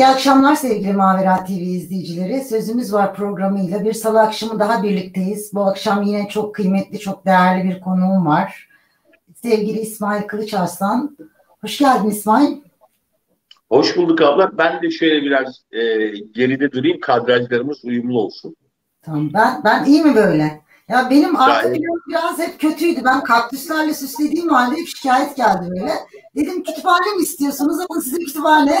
İyi akşamlar sevgili Mavera TV izleyicileri. Sözümüz var programıyla bir salı akşamı daha birlikteyiz. Bu akşam yine çok kıymetli, çok değerli bir konuğum var. Sevgili İsmail Kılıç Arslan. Hoş geldin İsmail. Hoş bulduk abla. Ben de şöyle biraz e, geride durayım. Kadrajlarımız uyumlu olsun. Tamam. Ben, ben iyi mi böyle? Ya benim arka biraz hep kötüydü. Ben kaktüslerle süslediğim halde hep şikayet geldi böyle. Dedim kütüphane mi istiyorsunuz ama sizin kütüphane.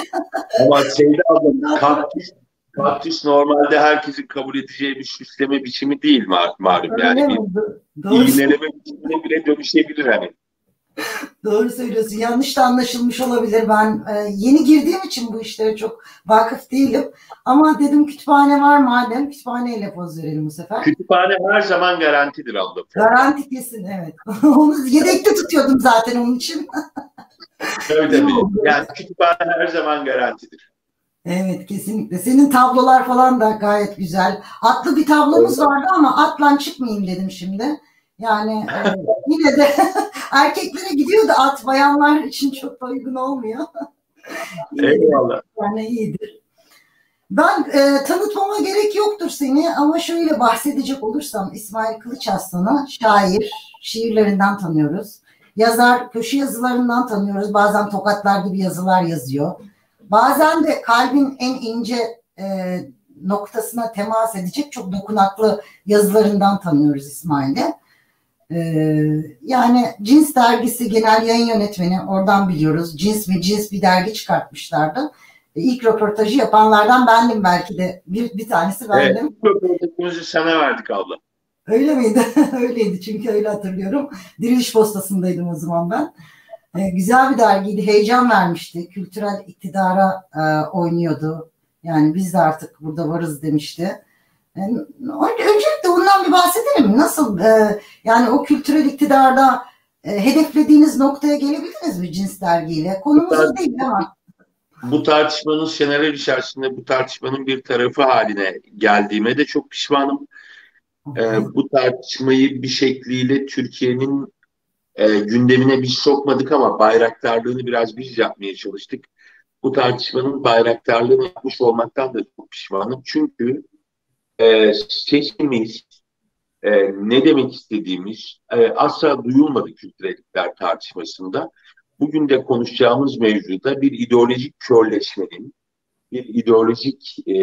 Ama Seyda abla kaktüs, kaktüs normalde herkesin kabul edeceği bir süsleme biçimi değil malum. Yani bir iğneleme biçimine bile dönüşebilir hani. Doğru söylüyorsun. Yanlış da anlaşılmış olabilir. Ben e, yeni girdiğim için bu işlere çok vakıf değilim. Ama dedim kütüphane var madem kütüphaneyle poz verelim bu sefer. Kütüphane her zaman garantidir abla. Garanti kesin evet. Onu yedekte tutuyordum zaten onun için. Öyle mi? Yani kütüphane her zaman garantidir. Evet kesinlikle. Senin tablolar falan da gayet güzel. Atlı bir tablomuz vardı ama atlan çıkmayayım dedim şimdi. Yani e, yine de erkeklere gidiyor da at bayanlar için çok da uygun olmuyor. Eyvallah. Yani iyidir. Ben e, tanıtmama gerek yoktur seni ama şöyle bahsedecek olursam İsmail Kılıç Aslan'ı şair, şiirlerinden tanıyoruz. Yazar, köşe yazılarından tanıyoruz. Bazen tokatlar gibi yazılar yazıyor. Bazen de kalbin en ince e, noktasına temas edecek çok dokunaklı yazılarından tanıyoruz İsmail'i. Ee, yani Cins dergisi genel yayın yönetmeni oradan biliyoruz. Cins ve Cins bir dergi çıkartmışlardı. Ee, ilk röportajı yapanlardan bendim belki de. Bir, bir tanesi bendim. Evet, röportajımızı sana verdik abla. Öyle miydi? Öyleydi çünkü öyle hatırlıyorum. Diriliş postasındaydım o zaman ben. Ee, güzel bir dergiydi. Heyecan vermişti. Kültürel iktidara e, oynuyordu. Yani biz de artık burada varız demişti. Yani, öncelikle ondan bir bahsedelim. Nasıl e, yani o kültürel iktidarda e, hedeflediğiniz noktaya gelebildiniz mi cins dergiyle? Konumuz o değil ama. Bu tartışmanın senaryo içerisinde bu tartışmanın bir tarafı haline geldiğime de çok pişmanım. E, bu tartışmayı bir şekliyle Türkiye'nin e, gündemine biz sokmadık ama bayraktarlığını biraz biz yapmaya çalıştık. Bu tartışmanın bayraktarlığını yapmış olmaktan da çok pişmanım. Çünkü e, sesimiz, e, ne demek istediğimiz e, asla duyulmadı kültürellikler tartışmasında. Bugün de konuşacağımız mevzuda bir ideolojik körleşmenin, bir ideolojik e,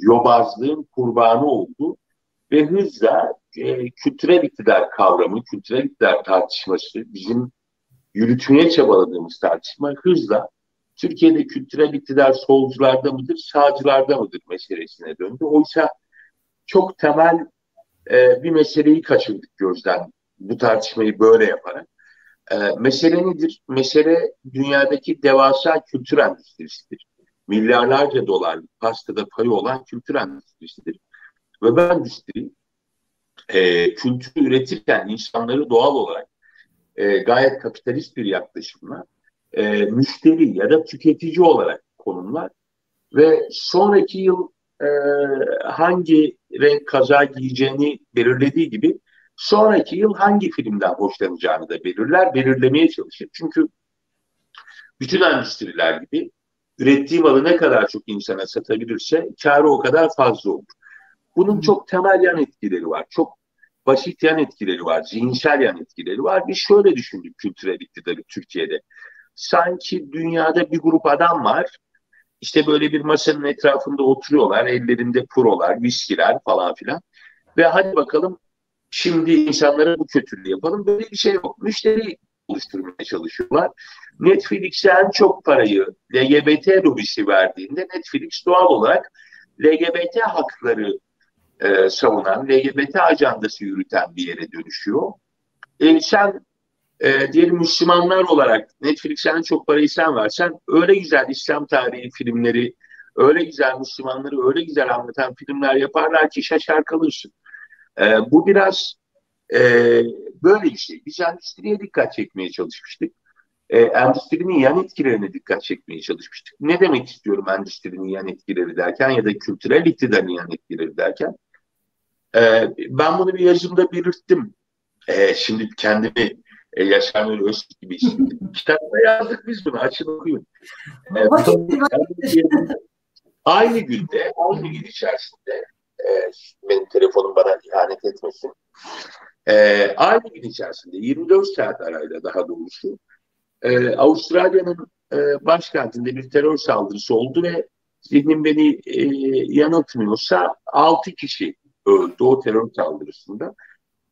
yobazlığın kurbanı oldu ve hızla e, kültürel iktidar kavramı, kültürel iktidar tartışması, bizim yürütmeye çabaladığımız tartışma hızla Türkiye'de kültürel iktidar solcularda mıdır, sağcılarda mıdır meselesine döndü. Oysa çok temel e, bir meseleyi kaçırdık gözden bu tartışmayı böyle yaparak. E, mesele nedir? Mesele dünyadaki devasa kültür endüstrisidir. Milyarlarca dolarlık pastada payı olan kültür endüstrisidir. Ve ben endüstri e, kültür üretirken insanları doğal olarak e, gayet kapitalist bir yaklaşımla e, müşteri ya da tüketici olarak konumlar ve sonraki yıl e, hangi renk kaza giyeceğini belirlediği gibi sonraki yıl hangi filmden hoşlanacağını da belirler, belirlemeye çalışır. Çünkü bütün endüstriler gibi ürettiği malı ne kadar çok insana satabilirse karı o kadar fazla olur. Bunun çok temel yan etkileri var. Çok basit yan etkileri var. Zihinsel yan etkileri var. Biz şöyle düşündük kültürel iktidarı Türkiye'de sanki dünyada bir grup adam var. İşte böyle bir masanın etrafında oturuyorlar. Ellerinde purolar, viskiler falan filan. Ve hadi bakalım şimdi insanlara bu kötülüğü yapalım. Böyle bir şey yok. Müşteri oluşturmaya çalışıyorlar. Netflix'e en çok parayı LGBT lobisi verdiğinde Netflix doğal olarak LGBT hakları e, savunan, LGBT ajandası yürüten bir yere dönüşüyor. E, sen e, diyelim Müslümanlar olarak Netflix'e en çok parayı sen versen öyle güzel İslam tarihi filmleri, öyle güzel Müslümanları öyle güzel anlatan filmler yaparlar ki şaşar kalırsın. E, bu biraz e, böyle bir şey. Biz endüstriye dikkat çekmeye çalışmıştık. E, endüstrinin yan etkilerine dikkat çekmeye çalışmıştık. Ne demek istiyorum endüstrinin yan etkileri derken ya da kültürel iktidarın yan etkileri derken? E, ben bunu bir yazımda belirttim. E, şimdi kendimi E, Yaşar Nuri Öztürk gibi isimli. Kitapta yazdık biz bunu. Açın okuyun. E, aynı günde, aynı gün içerisinde e, benim telefonum bana ihanet etmesin. E, aynı gün içerisinde 24 saat arayla daha doğrusu e, Avustralya'nın e, başkentinde bir terör saldırısı oldu ve zihnim beni e, yanıltmıyorsa 6 kişi öldü o terör saldırısında.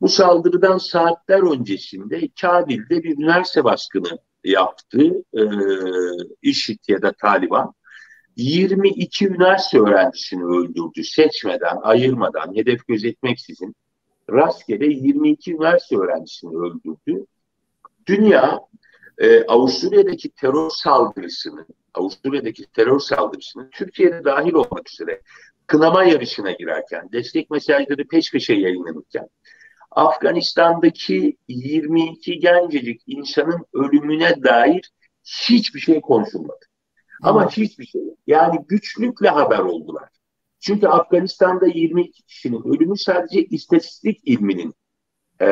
Bu saldırıdan saatler öncesinde Kabil'de bir üniversite baskını yaptı e, IŞİD ya da Taliban. 22 üniversite öğrencisini öldürdü seçmeden, ayırmadan, hedef gözetmeksizin. Rastgele 22 üniversite öğrencisini öldürdü. Dünya e, Avusturya'daki terör saldırısını, Avusturya'daki terör saldırısını Türkiye'de dahil olmak üzere kınama yarışına girerken, destek mesajları peş peşe yayınlanırken, Afganistan'daki 22 gencecik insanın ölümüne dair hiçbir şey konuşulmadı. Ama hiçbir şey. Yani güçlükle haber oldular. Çünkü Afganistan'da 22 kişinin ölümü sadece istatistik ilminin e,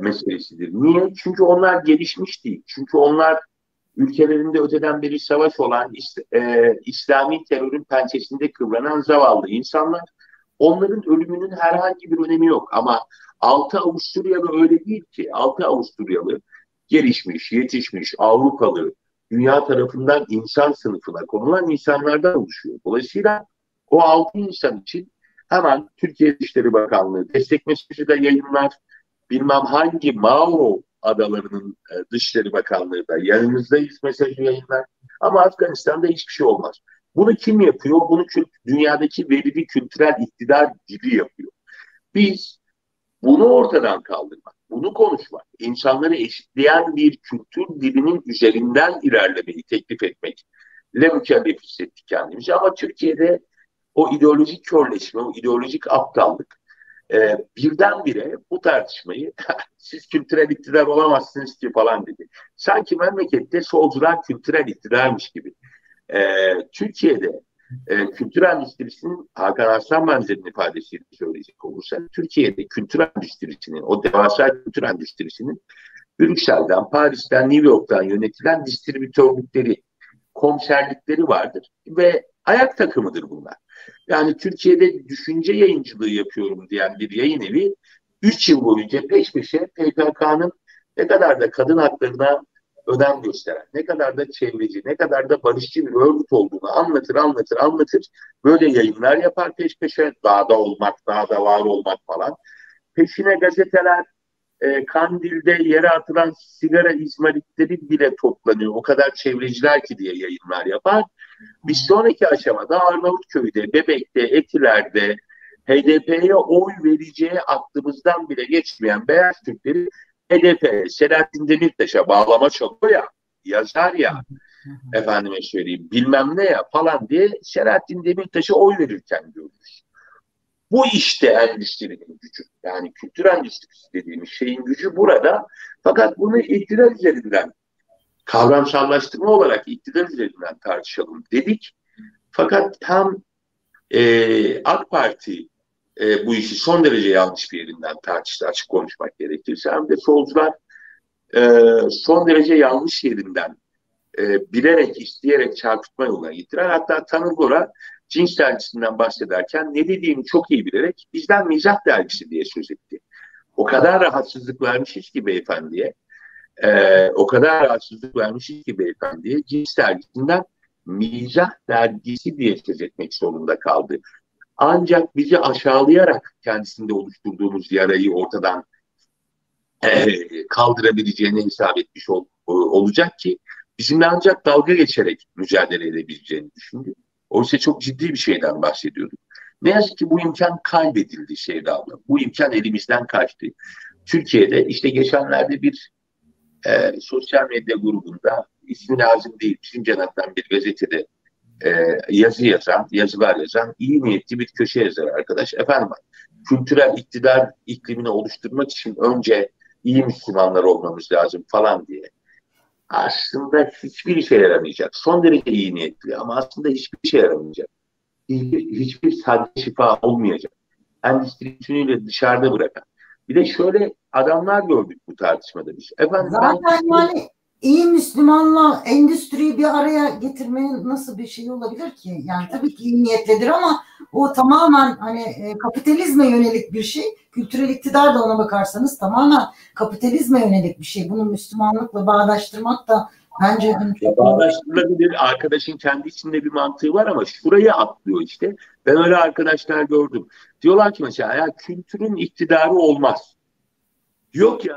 meselesidir. Niye? Çünkü onlar gelişmiş değil. Çünkü onlar ülkelerinde öteden beri savaş olan e, İslami terörün pençesinde kıvranan zavallı insanlar. Onların ölümünün herhangi bir önemi yok. Ama 6 Avusturyalı öyle değil ki. 6 Avusturyalı gelişmiş, yetişmiş, Avrupalı, dünya tarafından insan sınıfına konulan insanlardan oluşuyor. Dolayısıyla o altı insan için hemen Türkiye Dışişleri Bakanlığı destek mesajı da yayınlar. Bilmem hangi Mao adalarının e, Dışişleri Bakanlığı da yanınızdayız mesajı yayınlar. Ama Afganistan'da hiçbir şey olmaz. Bunu kim yapıyor? Bunu dünyadaki verili kültürel iktidar gibi yapıyor. Biz bunu ortadan kaldırmak, bunu konuşmak, insanları eşitleyen bir kültür dilinin üzerinden ilerlemeyi teklif etmekle mükellef hissettik kendimizi. Ama Türkiye'de o ideolojik körleşme, o ideolojik aptallık e, birdenbire bu tartışmayı siz kültürel iktidar olamazsınız ki falan dedi. Sanki memlekette solcular kültürel iktidarmış gibi. E, Türkiye'de e, kültür endüstrisinin Hakan Arslan benzerinin ifadesiyle söyleyecek olursa Türkiye'de kültür endüstrisinin, o devasa kültür endüstrisinin Brüksel'den, Paris'ten, New York'tan yönetilen distribütörlükleri, komiserlikleri vardır ve ayak takımıdır bunlar. Yani Türkiye'de düşünce yayıncılığı yapıyorum diyen bir yayın evi 3 yıl boyunca peş peşe PKK'nın ne kadar da kadın haklarına önem gösteren, ne kadar da çevreci, ne kadar da barışçı bir örgüt olduğunu anlatır, anlatır, anlatır. Böyle yayınlar yapar peş peşe, dağda olmak, dağda var olmak falan. Peşine gazeteler, e, Kandil'de yere atılan sigara izmaritleri bile toplanıyor. O kadar çevreciler ki diye yayınlar yapar. Bir sonraki aşamada Arnavutköy'de, Bebek'te, Etiler'de HDP'ye oy vereceği aklımızdan bile geçmeyen beyaz Türkleri HDP Selahattin Demirtaş'a bağlama çalıyor ya, yazar ya, efendime söyleyeyim bilmem ne ya falan diye Selahattin Demirtaş'a oy verirken görürüz. Bu işte endüstrinin gücü. Yani kültür endüstrisi dediğimiz şeyin gücü burada. Fakat bunu iktidar üzerinden kavramsallaştırma olarak iktidar üzerinden tartışalım dedik. Fakat tam e, AK Parti e, bu işi son derece yanlış bir yerinden tartıştı açık konuşmak gerekirse. Hem de solcular e, son derece yanlış yerinden e, bilerek, isteyerek çarpıtma yoluna gittiler. Hatta Tanıl Gora cins dergisinden bahsederken ne dediğini çok iyi bilerek bizden mizah dergisi diye söz etti. O kadar rahatsızlık vermişiz ki beyefendiye, e, o kadar rahatsızlık vermişiz ki beyefendiye cins dergisinden mizah dergisi diye söz etmek zorunda kaldı. Ancak bizi aşağılayarak kendisinde oluşturduğumuz yarayı ortadan e, kaldırabileceğini hesap etmiş ol, olacak ki bizimle ancak dalga geçerek mücadele edebileceğini düşündü. Oysa çok ciddi bir şeyden bahsediyorduk. Ne yazık ki bu imkan kaybedildi Şeyda abla. Bu imkan elimizden kaçtı. Türkiye'de işte geçenlerde bir e, sosyal medya grubunda ismi lazım değil bizim cenaptan bir gazetede e, yazı yazan, yazılar yazan iyi niyetli bir köşe yazar arkadaş. Efendim kültürel iktidar iklimini oluşturmak için önce iyi Müslümanlar olmamız lazım falan diye. Aslında hiçbir işe yaramayacak. Son derece iyi niyetli ama aslında hiçbir işe yaramayacak. Hiçbir, hiçbir sadece şifa olmayacak. Endüstri tümüyle dışarıda bırakan, Bir de şöyle adamlar gördük bu tartışmada biz. Efendim, Zaten ben, yani iyi Müslümanla endüstriyi bir araya getirmenin nasıl bir şey olabilir ki? Yani tabii ki iyi niyetlidir ama o tamamen hani e, kapitalizme yönelik bir şey. Kültürel iktidar da ona bakarsanız tamamen kapitalizme yönelik bir şey. Bunu Müslümanlıkla bağdaştırmak da bence hani çok bağdaştırılabilir. Arkadaşın kendi içinde bir mantığı var ama şurayı atlıyor işte. Ben öyle arkadaşlar gördüm. Diyorlar ki mesela ya kültürün iktidarı olmaz. Yok ya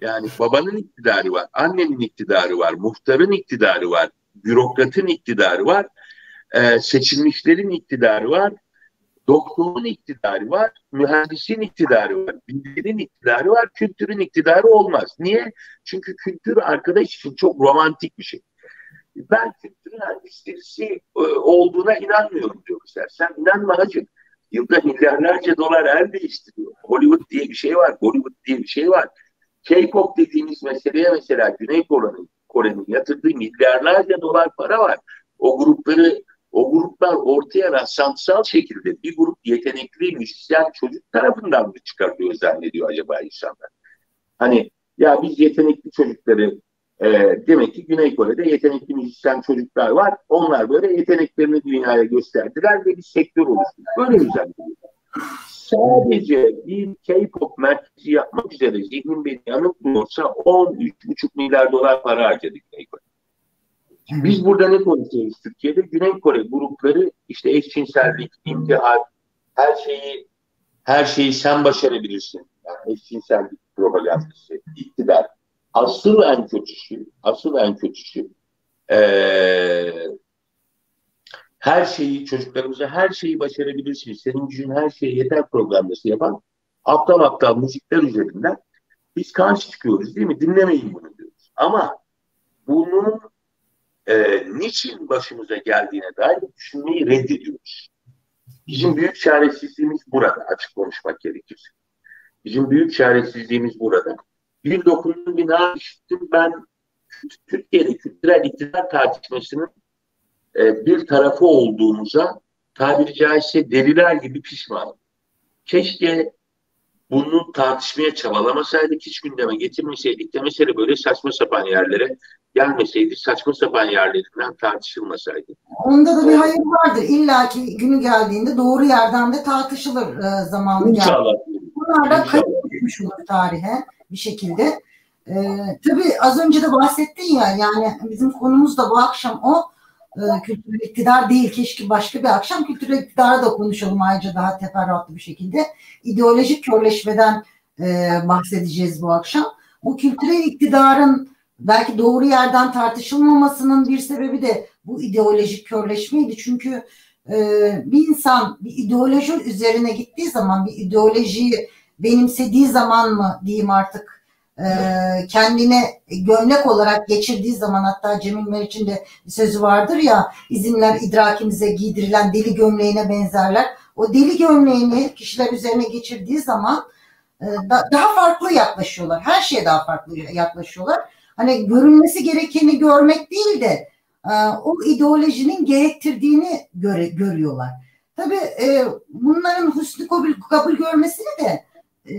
yani babanın iktidarı var, annenin iktidarı var, muhtarın iktidarı var, bürokratın iktidarı var, e, seçilmişlerin iktidarı var, doktorun iktidarı var, mühendisin iktidarı var, bilginin iktidarı var, kültürün iktidarı olmaz. Niye? Çünkü kültür arkadaş için çok romantik bir şey. Ben kültürün endüstrisi e, olduğuna inanmıyorum diyor mesela. Sen inanma hacı. Yılda milyarlarca dolar el değiştiriyor. Hollywood diye bir şey var, Bollywood diye bir şey var. K-pop dediğimiz meseleye mesela Güney Kore'nin Kore'nin yatırdığı milyarlarca dolar para var. O grupları o gruplar ortaya rastlantısal şekilde bir grup yetenekli müzisyen çocuk tarafından mı çıkartıyor zannediyor acaba insanlar? Hani ya biz yetenekli çocukları e, demek ki Güney Kore'de yetenekli müzisyen çocuklar var. Onlar böyle yeteneklerini dünyaya gösterdiler ve bir sektör oluştu. Böyle zannediyor? Sadece bir K-pop merkezi yapmak üzere zihnim beni yanıltmıyorsa 13,5 milyar dolar para harcadık Güney. Biz burada ne konuşuyoruz Türkiye'de? Güney Kore grupları işte eşcinsellik, intihar, her şeyi her şeyi sen başarabilirsin. Yani eşcinsellik propagandası, iktidar. Asıl en kötüsü, asıl en kötüsü ee, her şeyi çocuklarımıza her şeyi başarabilirsiniz. Senin gücün her şeye yeter programması yapan aptal aptal müzikler üzerinden biz karşı çıkıyoruz değil mi? Dinlemeyin bunu diyoruz. Ama bunun e, niçin başımıza geldiğine dair düşünmeyi reddediyoruz. Bizim büyük çaresizliğimiz burada açık konuşmak gerekirse. Bizim büyük çaresizliğimiz burada. Bir dokundum bina işittim ben Türkiye'de kültürel iktidar tartışmasının e, bir tarafı olduğumuza tabiri caizse deliler gibi pişmanım. Keşke bunu tartışmaya çabalamasaydık, hiç gündeme getirmeseydik de mesele böyle saçma sapan yerlere gelmeseydi, saçma sapan yerlerinden tartışılmasaydı. Onda da bir hayır vardır. İlla ki günü geldiğinde doğru yerden de tartışılır e, zamanı İnşallah. Bunlar da kayıp düşmüş olur tarihe bir şekilde. Ee, tabii az önce de bahsettin ya yani bizim konumuz da bu akşam o e, kültürel iktidar değil. Keşke başka bir akşam kültürel iktidara da konuşalım ayrıca daha teferruatlı bir şekilde. İdeolojik körleşmeden e, bahsedeceğiz bu akşam. Bu kültürel iktidarın belki doğru yerden tartışılmamasının bir sebebi de bu ideolojik körleşmeydi. Çünkü e, bir insan bir ideoloji üzerine gittiği zaman bir ideolojiyi benimsediği zaman mı diyeyim artık kendine gömlek olarak geçirdiği zaman hatta Cemil Meriç'in de bir sözü vardır ya izinler idrakimize giydirilen deli gömleğine benzerler. O deli gömleğini kişiler üzerine geçirdiği zaman e, da, daha farklı yaklaşıyorlar. Her şeye daha farklı yaklaşıyorlar. Hani görünmesi gerekeni görmek değil de e, o ideolojinin gerektirdiğini göre, görüyorlar. Tabii e, bunların husnu kabul, kabul görmesini de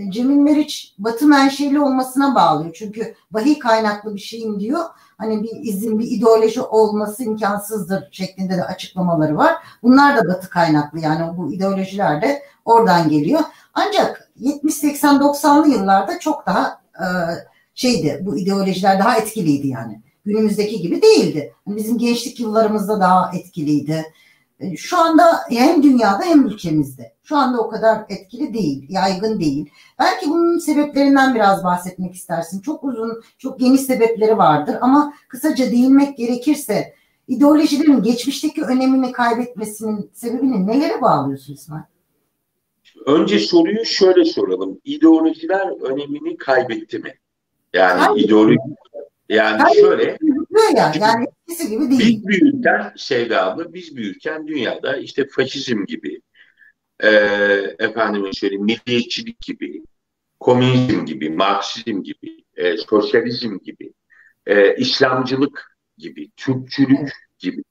Cemil Meriç Batı menşeli olmasına bağlıyor. Çünkü vahiy kaynaklı bir şeyim diyor. Hani bir izin, bir ideoloji olması imkansızdır şeklinde de açıklamaları var. Bunlar da Batı kaynaklı yani bu ideolojiler de oradan geliyor. Ancak 70, 80, 90'lı yıllarda çok daha e, şeydi bu ideolojiler daha etkiliydi yani. Günümüzdeki gibi değildi. Yani bizim gençlik yıllarımızda daha etkiliydi. E, şu anda hem dünyada hem ülkemizde. Şu anda o kadar etkili değil, yaygın değil. Belki bunun sebeplerinden biraz bahsetmek istersin. Çok uzun, çok geniş sebepleri vardır ama kısaca değinmek gerekirse ideolojilerin geçmişteki önemini kaybetmesinin sebebini nelere bağlıyorsun İsmail? Önce soruyu şöyle soralım. İdeolojiler önemini kaybetti mi? Yani Hayır. ideoloji yani Hayır. şöyle ya, yani eskisi gibi değil. Biz büyürken Sevda abla, biz büyürken dünyada işte faşizm gibi, e, efendim söyleyeyim milliyetçilik gibi, komünizm gibi, Marksizm gibi, e, sosyalizm gibi, e, İslamcılık gibi, Türkçülük evet. gibi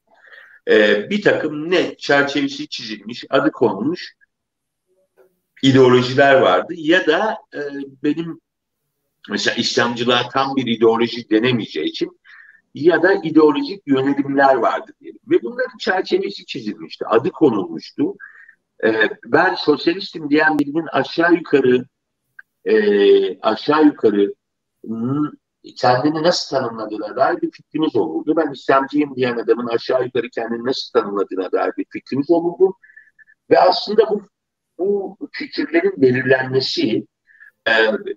e, bir takım net çerçevesi çizilmiş, adı konmuş ideolojiler vardı ya da e, benim mesela İslamcılığa tam bir ideoloji denemeyeceği için ya da ideolojik yönelimler vardı diyelim. Ve bunların çerçevesi çizilmişti, adı konulmuştu. Ee, ben sosyalistim diyen birinin aşağı yukarı e, aşağı yukarı kendini nasıl tanımladığına dair bir fikrimiz olurdu. Ben İslamcıyım diyen adamın aşağı yukarı kendini nasıl tanımladığına dair bir fikrimiz olurdu. Ve aslında bu, bu fikirlerin belirlenmesi e,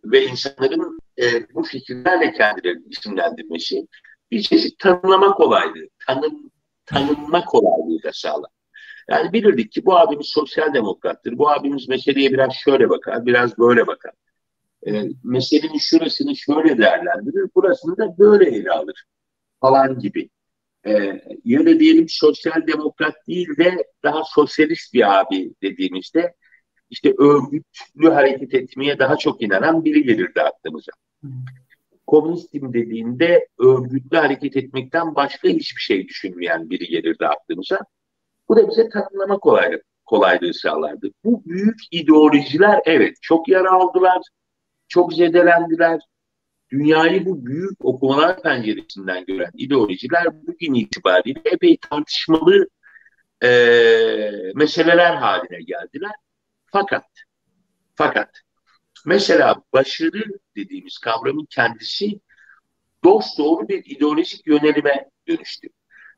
ve insanların e, bu fikirlerle kendilerini isimlendirmesi bir çeşit tanımlama kolaylığı, tanım, tanınma kolaylığı da sağlar. Yani bilirdik ki bu abimiz sosyal demokrattır, bu abimiz meseleye biraz şöyle bakar, biraz böyle bakar. E, meselenin şurasını şöyle değerlendirir, burasını da böyle ele alır falan gibi. E, ya da diyelim sosyal demokrat değil de daha sosyalist bir abi dediğimizde işte örgütlü hareket etmeye daha çok inanan biri gelirdi aklımıza. Komünistim dediğinde örgütlü hareket etmekten başka hiçbir şey düşünmeyen biri gelirdi aklımıza. Bu da bize tanımlama kolaylığı, kolaylığı sağlardı. Bu büyük ideolojiler evet çok yara aldılar, çok zedelendiler. Dünyayı bu büyük okumalar penceresinden gören ideolojiler bugün itibariyle epey tartışmalı e, meseleler haline geldiler. Fakat fakat mesela başarı dediğimiz kavramın kendisi dost doğru bir ideolojik yönelime dönüştü.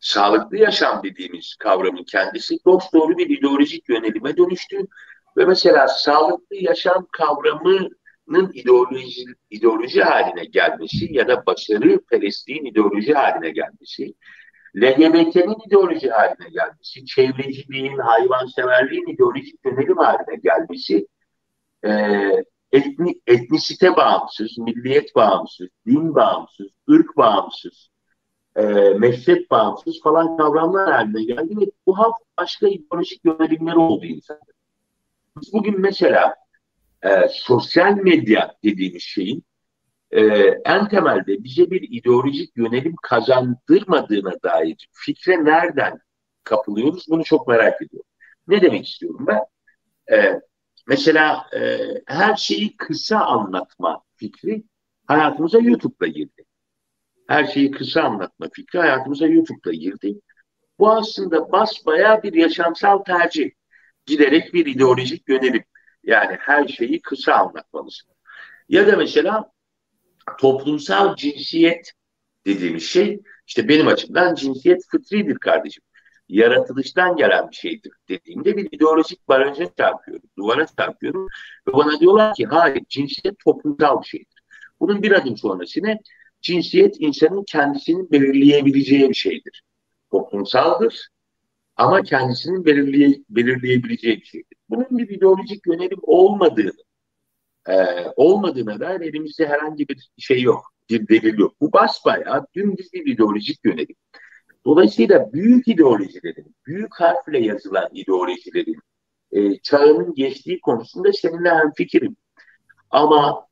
Sağlıklı yaşam dediğimiz kavramın kendisi dost doğru bir ideolojik yönelime dönüştü. Ve mesela sağlıklı yaşam kavramının ideoloji, ideoloji haline gelmesi ya da başarı perestliğin ideoloji haline gelmesi, LGBT'nin ideoloji haline gelmesi, çevreciliğin, hayvanseverliğin ideolojik yönelim haline gelmesi, etni, etnisite bağımsız, milliyet bağımsız, din bağımsız, ırk bağımsız, e, mezhep bağımsız falan kavramlar haline geldi ve bu hafta başka ideolojik yönelimleri oldu insanlar. Biz bugün mesela e, sosyal medya dediğimiz şeyin e, en temelde bize bir ideolojik yönelim kazandırmadığına dair fikre nereden kapılıyoruz bunu çok merak ediyorum. Ne demek istiyorum ben? E, mesela e, her şeyi kısa anlatma fikri hayatımıza YouTube'da girdi. Her şeyi kısa anlatma fikri hayatımıza YouTube'da girdi. Bu aslında basbaya bir yaşamsal tercih. Giderek bir ideolojik yönelim. Yani her şeyi kısa anlatmalısın. Ya da mesela toplumsal cinsiyet dediğimiz şey işte benim açımdan cinsiyet fıtridir kardeşim. Yaratılıştan gelen bir şeydir dediğimde bir ideolojik baraja çarpıyorum, duvara çarpıyorum ve bana diyorlar ki hayır cinsiyet toplumsal bir şeydir. Bunun bir adım sonrasını cinsiyet insanın kendisini belirleyebileceği bir şeydir. Toplumsaldır ama kendisinin belirleye, belirleyebileceği bir şeydir. Bunun bir ideolojik yönelim olmadığını e, olmadığına dair elimizde herhangi bir şey yok. Bir delil yok. Bu basbayağı dümdüz bir ideolojik yönelim. Dolayısıyla büyük ideolojilerin, büyük harfle yazılan ideolojilerin e, çağının geçtiği konusunda seninle hemfikirim. Ama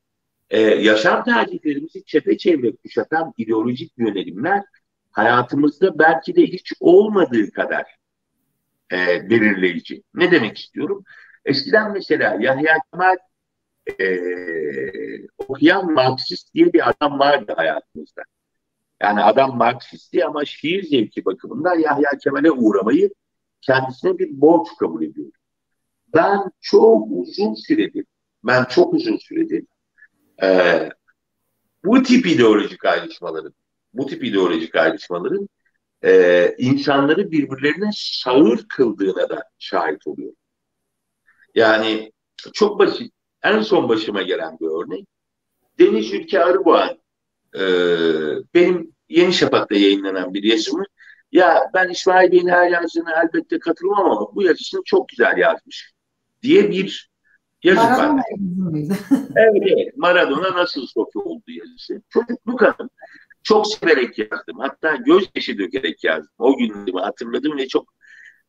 e, yaşam tercihlerimizi çepeçevre kuşatan ideolojik yönelimler hayatımızda belki de hiç olmadığı kadar e, belirleyici. Ne demek istiyorum? Eskiden mesela Yahya Kemal e, okuyan Marksist diye bir adam vardı hayatımızda. Yani adam Marksisti ama şiir zevki bakımından Yahya Kemal'e uğramayı kendisine bir borç kabul ediyor. Ben çok uzun süredir, ben çok uzun süredir e, bu tip ideolojik ayrışmaların, bu tip ideolojik ayrışmaların e, insanları birbirlerine sağır kıldığına da şahit oluyorum. Yani çok basit en son başıma gelen bir örnek. Deniz Ülke Arıboğan e, benim Yeni Şafak'ta yayınlanan bir yazımı ya ben İsmail Bey'in her yazısına elbette katılmam ama bu yazısını çok güzel yazmış diye bir yazı var. evet, evet. Maradona nasıl sofi oldu yazısı. Çocukluk hanım. Çok severek yazdım. Hatta gözyaşı dökerek yazdım. O günümü hatırladım ve çok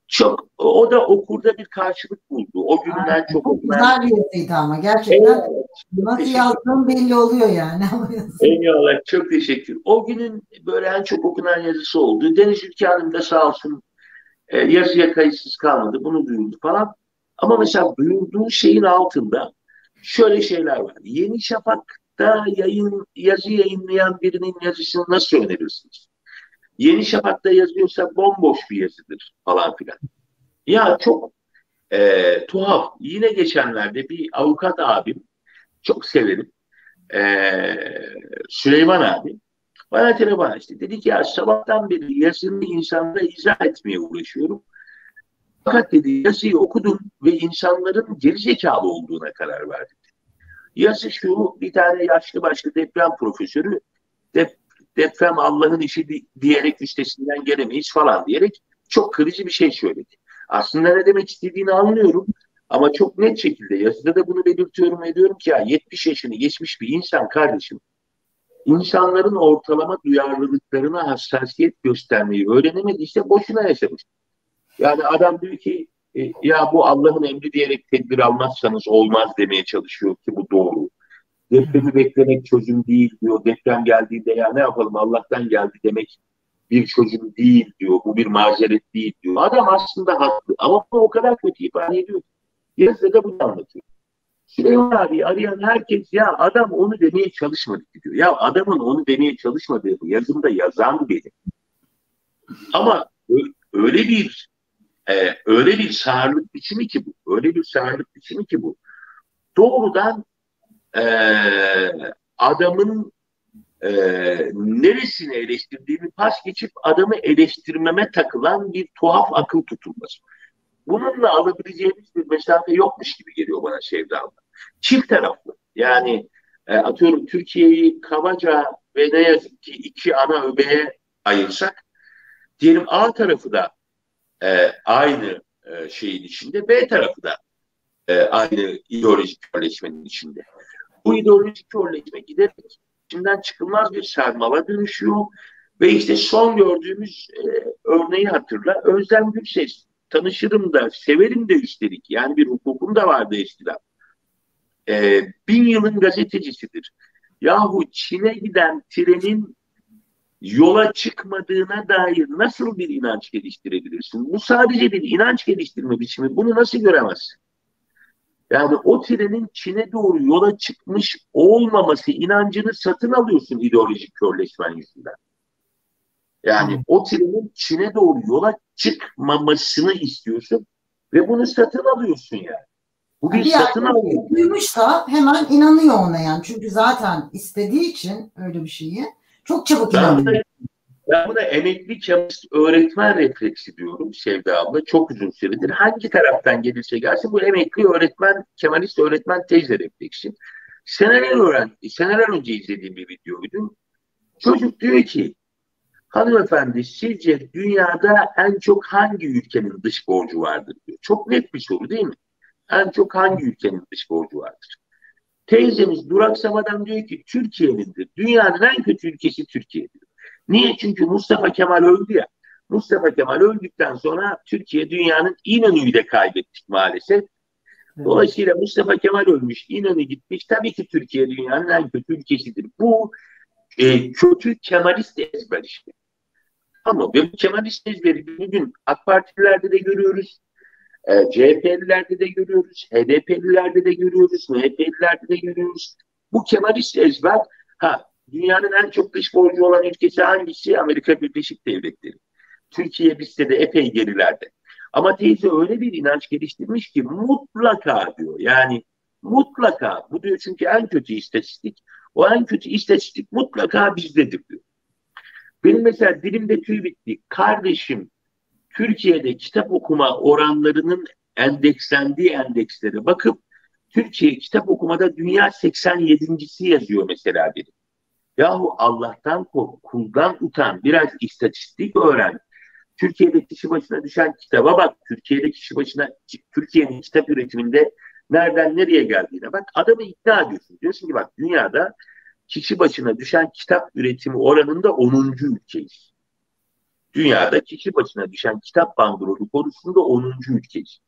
çok o da okurda bir karşılık buldu. O günden Aynen, çok okunan. Güzel bir yazıydı ama gerçekten evet, nasıl yazdığım belli oluyor yani. Eyvallah çok teşekkür. O günün böyle en çok okunan yazısı oldu. Deniz Ülke Hanım da sağ olsun e, yazıya kayıtsız kalmadı. Bunu duyurdu falan. Ama mesela duyurduğu şeyin altında şöyle şeyler var. Yeni Şafak'ta yayın, yazı yayınlayan birinin yazısını nasıl önerirsiniz? Yeni Şafak'ta yazıyorsa bomboş bir yazıdır falan filan. Ya çok e, tuhaf. Yine geçenlerde bir avukat abim, çok severim, e, Süleyman abi, bana telefon açtı. Dedi ki ya sabahtan beri yazını insanlara izah etmeye uğraşıyorum. Fakat dedi yazıyı okudum ve insanların geri zekalı olduğuna karar verdim. Yazı şu bir tane yaşlı başlı deprem profesörü dep deprem Allah'ın işi diyerek üstesinden gelemeyiz falan diyerek çok kırıcı bir şey söyledi. Aslında ne demek istediğini anlıyorum ama çok net şekilde yazıda da bunu belirtiyorum ediyorum ki ya 70 yaşını geçmiş bir insan kardeşim insanların ortalama duyarlılıklarına hassasiyet göstermeyi öğrenemediyse boşuna yaşamış. Yani adam diyor ki e, ya bu Allah'ın emri diyerek tedbir almazsanız olmaz demeye çalışıyor ki bu doğru. Depremi beklemek çözüm değil diyor. Deprem geldiğinde ya ne yapalım Allah'tan geldi demek bir çözüm değil diyor. Bu bir mazeret değil diyor. Adam aslında haklı ama o kadar kötü ifade ediyor. Yazıda da bunu anlatıyor. Süleyman abi arayan herkes ya adam onu demeye çalışmadı diyor. Ya adamın onu demeye çalışmadığı bu yazımda yazan biri. Ama öyle bir e, öyle bir sağırlık biçimi ki bu. Öyle bir sağırlık biçimi ki bu. Doğrudan e, adamın e, neresini eleştirdiğimi pas geçip adamı eleştirmeme takılan bir tuhaf akıl tutulması. Bununla alabileceğimiz bir mesafe yokmuş gibi geliyor bana Sevda abla. Çift taraflı. Yani e, atıyorum Türkiye'yi kabaca ve ne yazık ki iki ana öbeğe ayırsak diyelim A tarafı da e, aynı e, şeyin içinde, B tarafı da e, aynı ideolojik körleşmenin içinde. Bu ideolojik körleşme giderek içinden çıkılmaz bir sarmala dönüşüyor ve işte son gördüğümüz e, örneği hatırla. Özlem Gürses tanışırım da severim de üstelik. Yani bir hukukum da vardı eskiden. E, bin yılın gazetecisidir. Yahu Çin'e giden trenin yola çıkmadığına dair nasıl bir inanç geliştirebilirsin? Bu sadece bir inanç geliştirme biçimi. Bunu nasıl göremezsin? Yani o trenin Çin'e doğru yola çıkmış olmaması inancını satın alıyorsun ideolojik körleşmen yüzünden. Yani o trenin Çin'e doğru yola çıkmamasını istiyorsun ve bunu satın alıyorsun yani. Bu bir, bir satın alma. Duymuşsa hemen inanıyor ona yani. Çünkü zaten istediği için öyle bir şeyi çok çabuk inanıyor. Ben buna emekli kemalist öğretmen refleksi diyorum Sevda abla. Çok uzun süredir. Hangi taraftan gelirse gelsin bu emekli öğretmen, kemalist öğretmen teyze refleksi. Seneler öğren, seneler önce izlediğim bir videoydu. Çocuk diyor ki hanımefendi sizce dünyada en çok hangi ülkenin dış borcu vardır diyor. Çok net bir soru değil mi? En çok hangi ülkenin dış borcu vardır? Teyzemiz duraksamadan diyor ki Türkiye'nindir. Dünyanın en kötü ülkesi Türkiye'dir. Niye? Çünkü Mustafa Kemal öldü ya. Mustafa Kemal öldükten sonra Türkiye dünyanın İnönü'yü de kaybettik maalesef. Dolayısıyla Mustafa Kemal ölmüş, İnönü gitmiş. Tabii ki Türkiye dünyanın en kötü ülkesidir. Bu e, kötü Kemalist ezber işte. Ama ve bu Kemalist ezberi bugün AK Partililerde de görüyoruz. E, CHP'lilerde de görüyoruz. HDP'lilerde de görüyoruz. MHP'lilerde de görüyoruz. Bu Kemalist ezber ha Dünyanın en çok dış borcu olan ülkesi hangisi? Amerika Birleşik Devletleri. Türkiye bizde de epey gerilerde. Ama teyze öyle bir inanç geliştirmiş ki mutlaka diyor. Yani mutlaka bu diyor çünkü en kötü istatistik. O en kötü istatistik mutlaka bizdedir diyor. Benim mesela dilimde tüy bitti. Kardeşim Türkiye'de kitap okuma oranlarının endekslendiği endekslere bakıp Türkiye kitap okumada dünya 87.si yazıyor mesela biri. Yahu Allah'tan kork, kuldan utan, biraz istatistik öğren. Türkiye'de kişi başına düşen kitaba bak. Türkiye'de kişi başına, Türkiye'nin kitap üretiminde nereden nereye geldiğine bak. Adamı ikna ediyorsun. Diyorsun ki bak dünyada kişi başına düşen kitap üretimi oranında 10. ülkeyiz. Dünyada kişi başına düşen kitap bandrolü konusunda 10. ülkeyiz.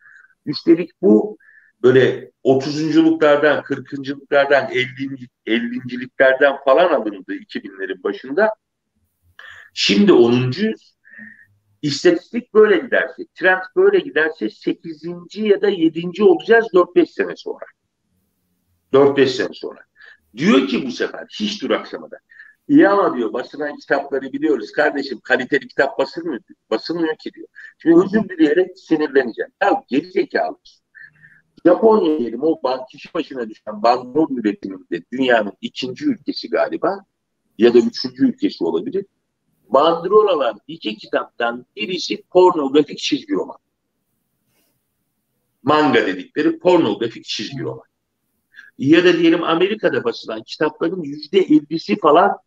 Üstelik bu böyle 30'unculuklardan, 40'lıklardan, 50. 50'liklerden falan alındı 2000'lerin başında. Şimdi 10. İstatistik böyle giderse, trend böyle giderse 8. ya da 7. olacağız 4-5 sene sonra. 4-5 sene sonra. Diyor ki bu sefer hiç duraksamadan. İyi ama diyor basılan kitapları biliyoruz kardeşim kaliteli kitap basılmıyor, basılmıyor ki diyor. Şimdi özür dileyerek sinirleneceğim. Ya geri zekalı. Japonya diyelim o kişi başına düşen bandrol üretiminde dünyanın ikinci ülkesi galiba ya da üçüncü ülkesi olabilir. Bandrol alan iki kitaptan birisi pornografik çizgi roman. Manga dedikleri pornografik çizgi roman. Ya da diyelim Amerika'da basılan kitapların yüzde ellisi falan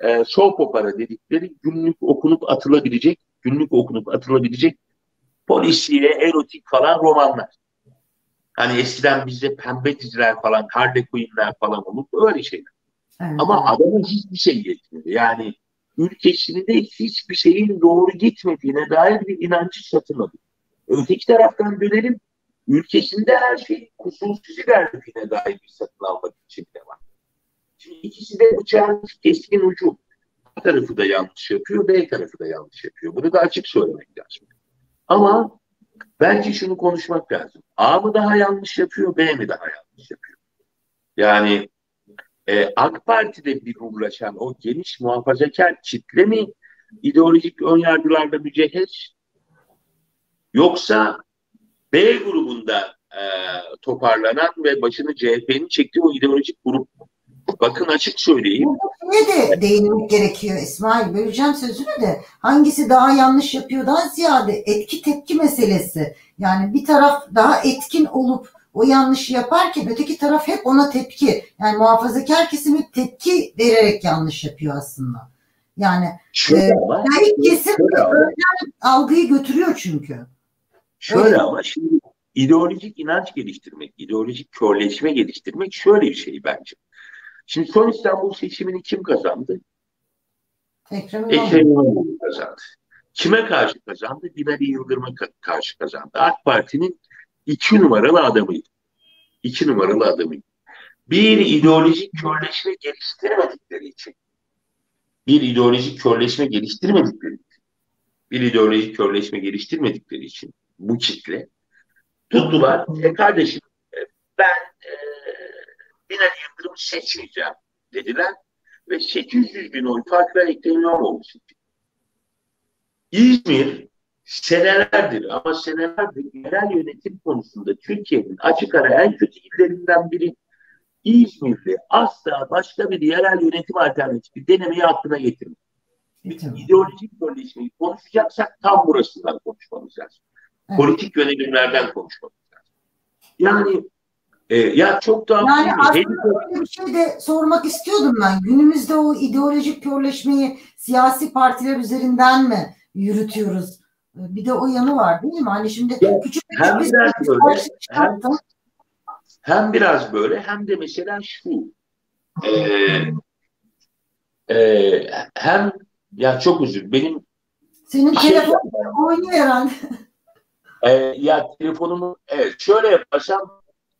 e, soap opera dedikleri günlük okunup atılabilecek, günlük okunup atılabilecek polisiye, erotik falan romanlar. Hani eskiden bizde pembe diziler falan, Harley Quinn'ler falan olurdu öyle şeyler. Evet. Ama adamın hiçbir şey yetmedi. Yani ülkesinde hiçbir şeyin doğru gitmediğine dair bir inancı satılmadı. Öteki taraftan dönelim, ülkesinde her şey kusursuz ilerlediğine dair bir satın almak için de var. Şimdi ikisi de bıçağın keskin ucu. A tarafı da yanlış yapıyor, B tarafı da yanlış yapıyor. Bunu da açık söylemek lazım. Ama belki şunu konuşmak lazım. A mı daha yanlış yapıyor, B mi daha yanlış yapıyor? Yani e, AK Parti'de bir uğraşan o geniş muhafazakar kitle mi ideolojik önyargılarda mücehhez yoksa B grubunda e, toparlanan ve başını CHP'nin çektiği o ideolojik grup? Bakın açık söyleyeyim. Ne de değinmek gerekiyor İsmail. Böleceğim sözünü de hangisi daha yanlış yapıyordan ziyade etki tepki meselesi. Yani bir taraf daha etkin olup o yanlışı yaparken öteki taraf hep ona tepki. Yani muhafazakar kesim hep tepki vererek yanlış yapıyor aslında. Yani şöyle e, ama, yani kesim algıyı götürüyor çünkü. Şöyle Öyle. ama şimdi ideolojik inanç geliştirmek, ideolojik körleşme geliştirmek şöyle bir şey bence. Şimdi son İstanbul seçimini kim kazandı? Ekrem İmamoğlu kazandı. Kime karşı kazandı? Binali Yıldırım'a karşı kazandı. AK Parti'nin iki numaralı adamıydı. İki numaralı adamıydı. Bir ideolojik körleşme geliştirmedikleri için bir ideolojik körleşme geliştirmedikleri için bir ideolojik körleşme geliştirmedikleri için bu kitle tuttular. E kardeşim e, ben Binali Yıldırım'ı seçmeyeceğim dediler ve 800 bin oy farkla Ekrem İmamoğlu seçildi. İzmir senelerdir ama senelerdir yerel yönetim konusunda Türkiye'nin açık ara en kötü illerinden biri İzmir'de asla başka bir yerel yönetim alternatifi denemeyi aklına getirmedi. İdeolojik birleşmeyi konuşacaksak tam burasından konuşmamız lazım. Evet. Politik yönelimlerden konuşmamız lazım. Yani e, ya çok daha yani aslında bir şey de sormak istiyordum ben. Günümüzde o ideolojik körleşmeyi siyasi partiler üzerinden mi yürütüyoruz? Bir de o yanı var değil mi? Hani şimdi ya, küçük hem biraz böyle hem, hem biraz böyle hem de mesela şu e, e, hem ya çok üzül benim senin şey, telefonun oynuyor herhalde. E, ya telefonumu evet, şöyle yaparsam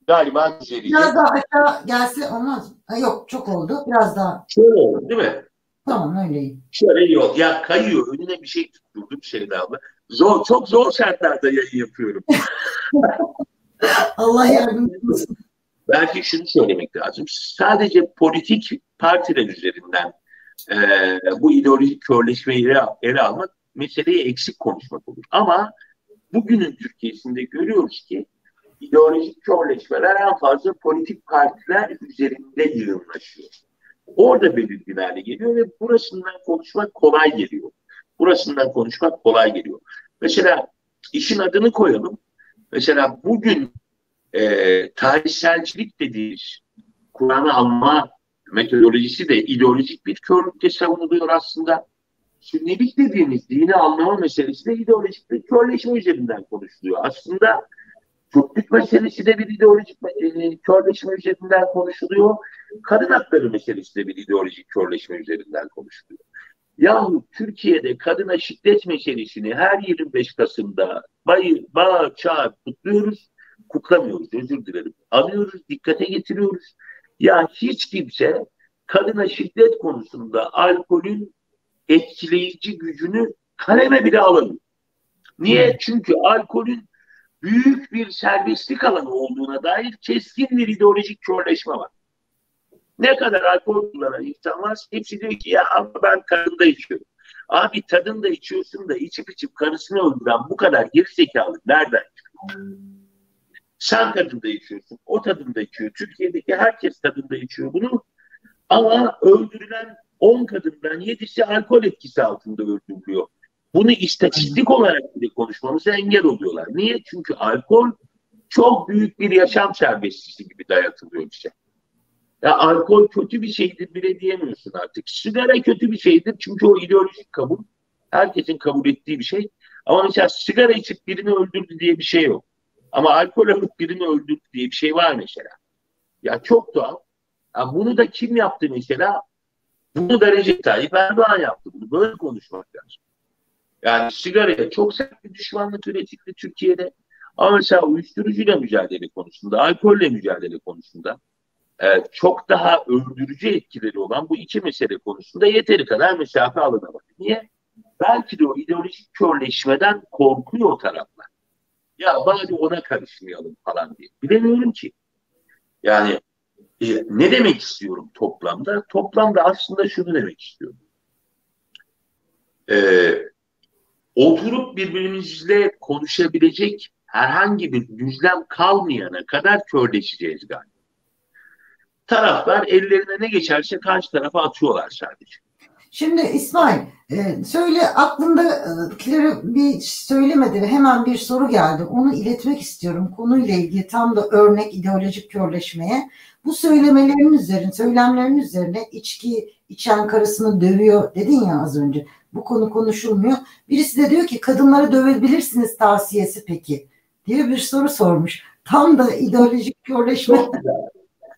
galiba düzelecek. Biraz daha aşağı gelse olmaz. Ha, yok çok oldu. Biraz daha. Şöyle oldu değil mi? Tamam öyleyim. Şöyle yok. Ya kayıyor. Önüne bir şey tutturdum şeyde abla. Zor, çok zor şartlarda yayın yapıyorum. Allah yardımcı olsun. Belki şunu söylemek lazım. Sadece politik partiler üzerinden e, bu ideolojik körleşmeyi ele, ele almak meseleyi eksik konuşmak olur. Ama bugünün Türkiye'sinde görüyoruz ki ideolojik körleşmeler en fazla politik partiler üzerinde yığınlaşıyor. Orada belirgin hale geliyor ve burasından konuşmak kolay geliyor. Burasından konuşmak kolay geliyor. Mesela işin adını koyalım. Mesela bugün e, tarihselcilik dediğimiz Kur'an'ı alma metodolojisi de ideolojik bir körlükte savunuluyor aslında. Sünnilik dediğimiz dini anlama meselesi de ideolojik bir körleşme üzerinden konuşuluyor. Aslında Türklük meselesi de bir ideolojik e, körleşme üzerinden konuşuluyor. Kadın hakları meselesi de bir ideolojik körleşme üzerinden konuşuluyor. Yahu Türkiye'de kadına şiddet meselesini her 25 Kasım'da bayır, bağır, çağır kutluyoruz. Kutlamıyoruz özür dilerim. Anıyoruz, dikkate getiriyoruz. Ya hiç kimse kadına şiddet konusunda alkolün etkileyici gücünü kaleme bile alamıyor. Niye? Çünkü alkolün büyük bir serbestlik alanı olduğuna dair keskin bir ideolojik körleşme var. Ne kadar alkol kullanan insan var hepsi diyor ki ya ama ben kadında içiyorum. Abi tadında içiyorsun da içip içip karısını öldüren bu kadar geri zekalı nereden? Sen tadında içiyorsun, o tadında içiyor. Türkiye'deki herkes tadında içiyor bunu. Ama öldürülen 10 kadından 7'si alkol etkisi altında öldürülüyor. Bunu istatistik olarak bile konuşmamıza engel oluyorlar. Niye? Çünkü alkol çok büyük bir yaşam serbestisi gibi dayatılıyor bize. Ya alkol kötü bir şeydir bile diyemiyorsun artık. Sigara kötü bir şeydir çünkü o ideolojik kabul. Herkesin kabul ettiği bir şey. Ama mesela sigara içip birini öldürdü diye bir şey yok. Ama alkol alıp birini öldürdü diye bir şey var mesela. Ya çok doğal. Ya bunu da kim yaptı mesela? Bunu da Recep Tayyip Erdoğan yaptı. Bunu böyle konuşmak lazım. Yani sigaraya çok sert bir düşmanlık üretildi Türkiye'de. Ama mesela uyuşturucuyla mücadele konusunda, alkolle mücadele konusunda e, çok daha öldürücü etkileri olan bu iki mesele konusunda yeteri kadar mesafe alınamadı. Niye? Belki de o ideolojik körleşmeden korkuyor o taraflar. Ya bari ona karışmayalım falan diye. Bilemiyorum ki. Yani e, ne demek istiyorum toplamda? Toplamda aslında şunu demek istiyorum. Ee, oturup birbirimizle konuşabilecek herhangi bir düzlem kalmayana kadar körleşeceğiz galiba. Taraflar ellerine ne geçerse karşı tarafa atıyorlar sadece. Şimdi İsmail e, söyle aklındakileri bir söylemedi ve hemen bir soru geldi. Onu iletmek istiyorum konuyla ilgili tam da örnek ideolojik körleşmeye. Bu söylemelerin üzerine, söylemlerin üzerine içki içen karısını dövüyor dedin ya az önce. Bu konu konuşulmuyor. Birisi de diyor ki kadınları dövebilirsiniz tavsiyesi peki diye bir soru sormuş. Tam da ideolojik körleşme. Çok güzel.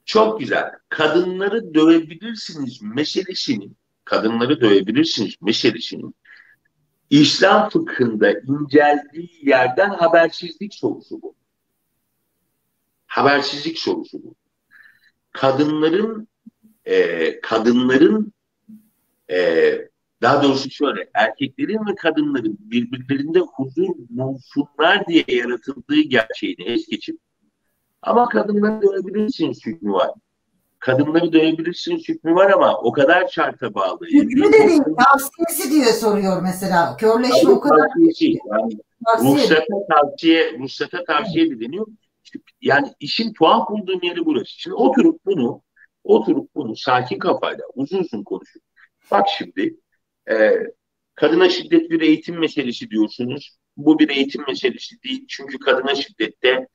Çok güzel. Kadınları dövebilirsiniz meselesinin, kadınları dövebilirsiniz meselesinin İslam fıkhında inceldiği yerden habersizlik sorusu bu. Habersizlik sorusu bu. Kadınların e, kadınların e, daha doğrusu şöyle erkeklerin ve kadınların birbirlerinde huzur bulsunlar diye yaratıldığı gerçeğini es geçip ama kadınları dövebilirsiniz hükmü var. Kadınları dövebilirsiniz hükmü var ama o kadar şarta bağlı. Hükmü dediğin tavsiyesi diye soruyor mesela. Körleşme o kadar. Tavsiyesi. Yani ruhsata tavsiye, ruhsata tavsiye de deniyor. Yani işin tuhaf bulduğum yeri burası. Şimdi oturup bunu oturup bunu sakin kafayla uzun uzun konuşup bak şimdi e, kadına şiddet bir eğitim meselesi diyorsunuz. Bu bir eğitim meselesi değil. Çünkü kadına şiddette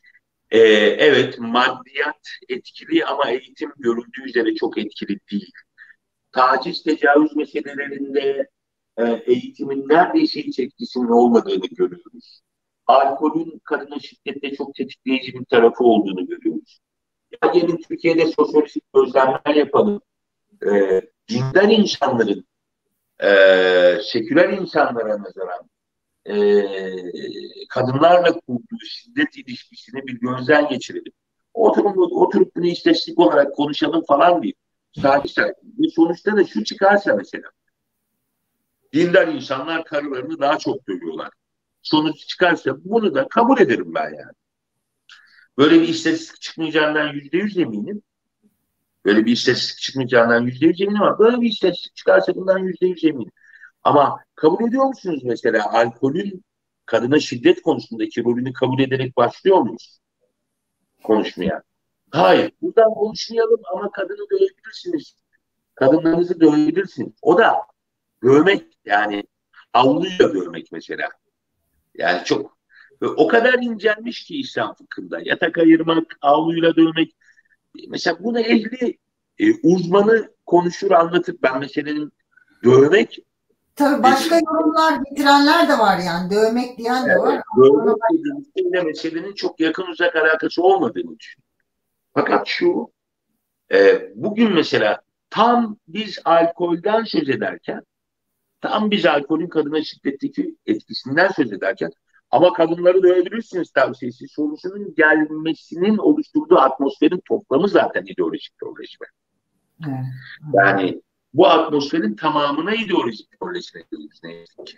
ee, evet maddiyat etkili ama eğitim görüldüğü üzere çok etkili değil. Taciz, tecavüz meselelerinde e, eğitimin neredeyse hiç etkisinin olmadığını görüyoruz. Alkolün kadına şiddette çok tetikleyici bir tarafı olduğunu görüyoruz. Ya gelin Türkiye'de sosyolojik gözlemler yapalım. E, dindar insanların e, seküler insanlara nazaran e, kadınlarla kurduğu şiddet ilişkisini bir gözden geçirelim. Oturup, oturup bunu istatistik olarak konuşalım falan değil. Sakin sakin. Bir sonuçta da şu çıkarsa mesela. Dindar insanlar karılarını daha çok dövüyorlar. Sonuç çıkarsa bunu da kabul ederim ben yani. Böyle bir istatistik çıkmayacağından yüzde yüz eminim. Böyle bir istatistik çıkmayacağından yüzde yüz eminim ama böyle bir istatistik çıkarsa bundan yüzde yüz eminim. Ama kabul ediyor musunuz mesela alkolün kadına şiddet konusundaki rolünü kabul ederek başlıyor muyuz? Konuşmaya. Hayır. Buradan konuşmayalım ama kadını dövebilirsiniz. Kadınlarınızı dövebilirsiniz. O da dövmek yani havluyla dövmek mesela. Yani çok o kadar incelmiş ki İslam fıkhında. Yatak ayırmak, avluyla dövmek. Mesela bunu ehli e, uzmanı konuşur anlatır. Ben meselenin dövmek Tabii başka yorumlar getirenler de var yani. Dövmek diyen de var. Dövmek dediğimizde meselenin çok yakın uzak alakası olmadığını düşünüyorum. Fakat şu e, bugün mesela tam biz alkolden söz ederken tam biz alkolün kadına şiddetteki etkisinden söz ederken ama kadınları dövebilirsiniz tavsiyesi sorusunun gelmesinin oluşturduğu atmosferin toplamı zaten ideolojik teolojik. Evet. Yani bu atmosferin tamamına ideolojik yazık ki.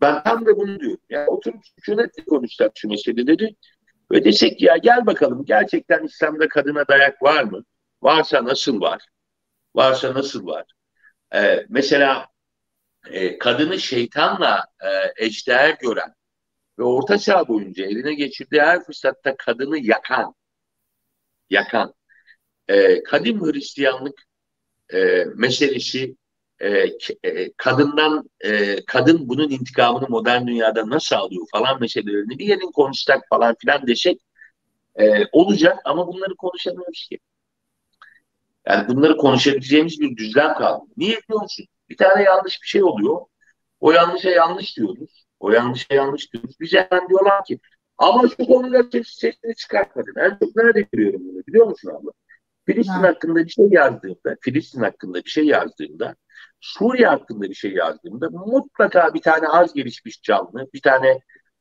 Ben tam da bunu diyorum. Yani oturup hükümetle konuşsak şu meseleleri ve desek ya gel bakalım gerçekten İslam'da kadına dayak var mı? Varsa nasıl var? Varsa nasıl var? Ee, mesela e, kadını şeytanla e, eşdeğer gören ve orta çağ boyunca eline geçirdiği her fırsatta kadını yakan, yakan, e, kadim Hristiyanlık e, meselesi e, e, kadından e, kadın bunun intikamını modern dünyada nasıl alıyor falan meselelerini bir yerin konuşsak falan filan desek e, olacak ama bunları konuşamıyoruz ki. Yani bunları konuşabileceğimiz bir düzlem kaldı. Niye diyorsun? Bir tane yanlış bir şey oluyor. O yanlışa yanlış diyoruz. O yanlış. Bize hemen diyorlar ki ama şu konuda ses, sesini çıkartmadın. En çok nerede görüyorum bunu biliyor musun abla? Filistin ha. hakkında bir şey yazdığımda, Filistin hakkında bir şey yazdığımda, Suriye hakkında bir şey yazdığımda mutlaka bir tane az gelişmiş canlı, bir tane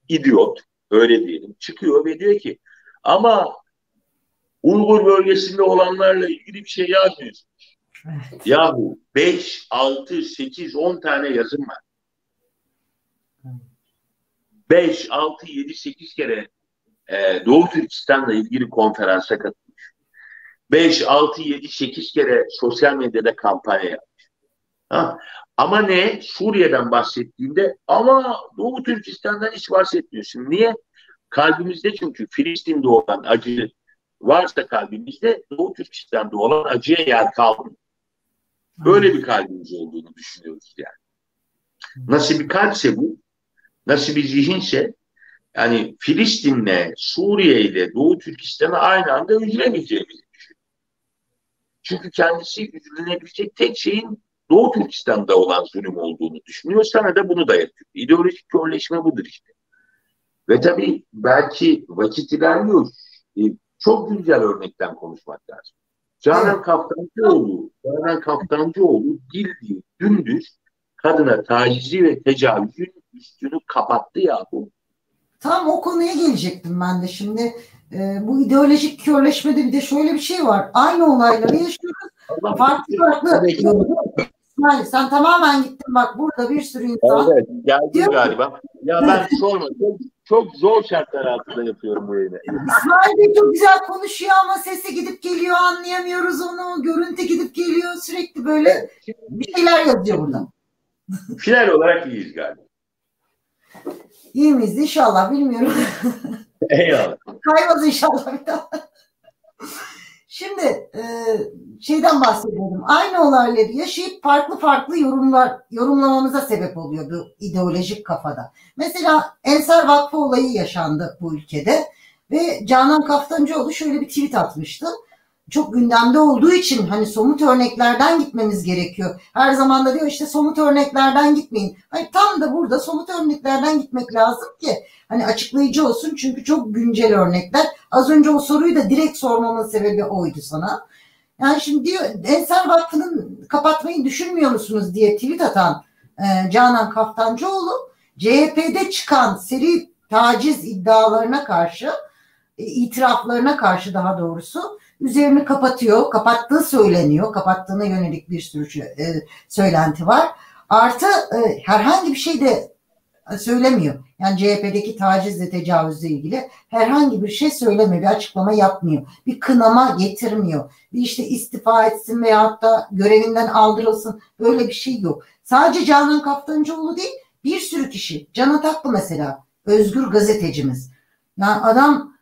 idiot, öyle diyelim, çıkıyor ve diyor ki ama Uygur bölgesinde olanlarla ilgili bir şey yazmıyorsunuz. Evet. Yahu 5, 6, 8, 10 tane yazım var. 5, 6, 7, 8 kere e, Doğu Türkistan'la ilgili konferansa katılmış. 5, 6, 7, 8 kere sosyal medyada kampanya yapmış. Ha? Ama ne? Suriye'den bahsettiğinde ama Doğu Türkistan'dan hiç bahsetmiyorsun. Niye? Kalbimizde çünkü Filistin'de olan acı varsa kalbimizde Doğu Türkistan'da olan acıya yer kalmıyor. Böyle bir kalbimiz olduğunu düşünüyoruz yani. Nasıl bir kalpse bu, nasıl bir zihinse yani Filistin'le, Suriye ile Doğu Türkistan'ı aynı anda üzülemeyeceğimizi düşünüyor. Çünkü kendisi üzülenebilecek tek şeyin Doğu Türkistan'da olan zulüm olduğunu düşünüyor. Sana da bunu dayatıyor. İdeolojik körleşme budur işte. Ve tabii belki vakit ilerliyor. E, çok güncel örnekten konuşmak lazım. Canan Kaftancıoğlu, Canan Kaftancıoğlu bildiği dümdüz kadına tacizi ve tecavüzün üstünü kapattı ya bu. Tam o konuya gelecektim ben de şimdi. E, bu ideolojik körleşmede bir de şöyle bir şey var. Aynı olayları yaşıyoruz. Allah farklı farklı. İsmail sen tamamen gittin bak burada bir sürü insan. Evet geldim galiba. Ya ben sorma çok, çok zor şartlar altında yapıyorum bu yayını. İsmail Bey çok güzel konuşuyor ama sesi gidip geliyor anlayamıyoruz onu. Görüntü gidip geliyor sürekli böyle bir şeyler yazıyor burada. Final olarak iyiyiz galiba. İyi miyiz inşallah bilmiyorum. Eyvallah. Kaymaz inşallah bir daha. Şimdi e, şeyden bahsediyorum. Aynı olayları yaşayıp farklı farklı yorumlar yorumlamamıza sebep oluyor bu ideolojik kafada. Mesela Ensar Vakfı olayı yaşandı bu ülkede ve Canan Kaftancıoğlu şöyle bir tweet atmıştı çok gündemde olduğu için hani somut örneklerden gitmemiz gerekiyor. Her zaman da diyor işte somut örneklerden gitmeyin. Hani tam da burada somut örneklerden gitmek lazım ki hani açıklayıcı olsun çünkü çok güncel örnekler. Az önce o soruyu da direkt sormamın sebebi oydu sana. Yani şimdi diyor Ensar Vakfı'nın kapatmayı düşünmüyor musunuz diye tweet atan e, Canan Kaftancıoğlu CHP'de çıkan seri taciz iddialarına karşı e, itiraflarına karşı daha doğrusu üzerini kapatıyor. Kapattığı söyleniyor. Kapattığına yönelik bir sürü şey, e, söylenti var. Artı e, herhangi bir şey de söylemiyor. Yani CHP'deki tacizle tecavüzle ilgili herhangi bir şey söylemiyor. Bir açıklama yapmıyor. Bir kınama getirmiyor. Bir işte istifa etsin veya da görevinden aldırılsın. Böyle bir şey yok. Sadece Canan Kaftancıoğlu değil bir sürü kişi. Can Ataklı mesela. Özgür gazetecimiz. Yani adam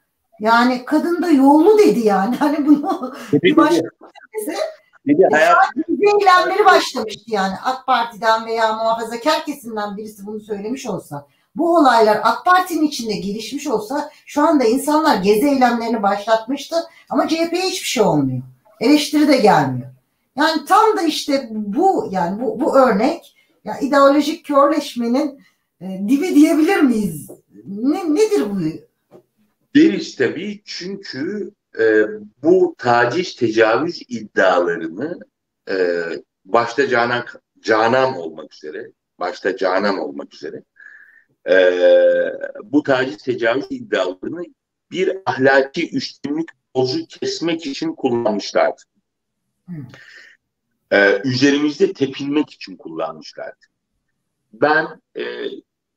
yani kadın da yollu dedi yani. Hani bunu bir başka bir de hayat... eylemleri başlamıştı yani. AK Parti'den veya muhafazakar kesimden birisi bunu söylemiş olsa bu olaylar AK Parti'nin içinde gelişmiş olsa şu anda insanlar gezi eylemlerini başlatmıştı ama CHP'ye hiçbir şey olmuyor. Eleştiri de gelmiyor. Yani tam da işte bu yani bu, bu örnek ya ideolojik körleşmenin e, dibi diyebilir miyiz? Ne, nedir bu Deriz tabii çünkü e, bu taciz tecavüz iddialarını e, başta Canan Canan olmak üzere başta Canan olmak üzere e, bu taciz tecavüz iddialarını bir ahlaki üstünlük bozu kesmek için kullanmışlardı. Ee, üzerimizde tepinmek için kullanmışlardı. Ben e,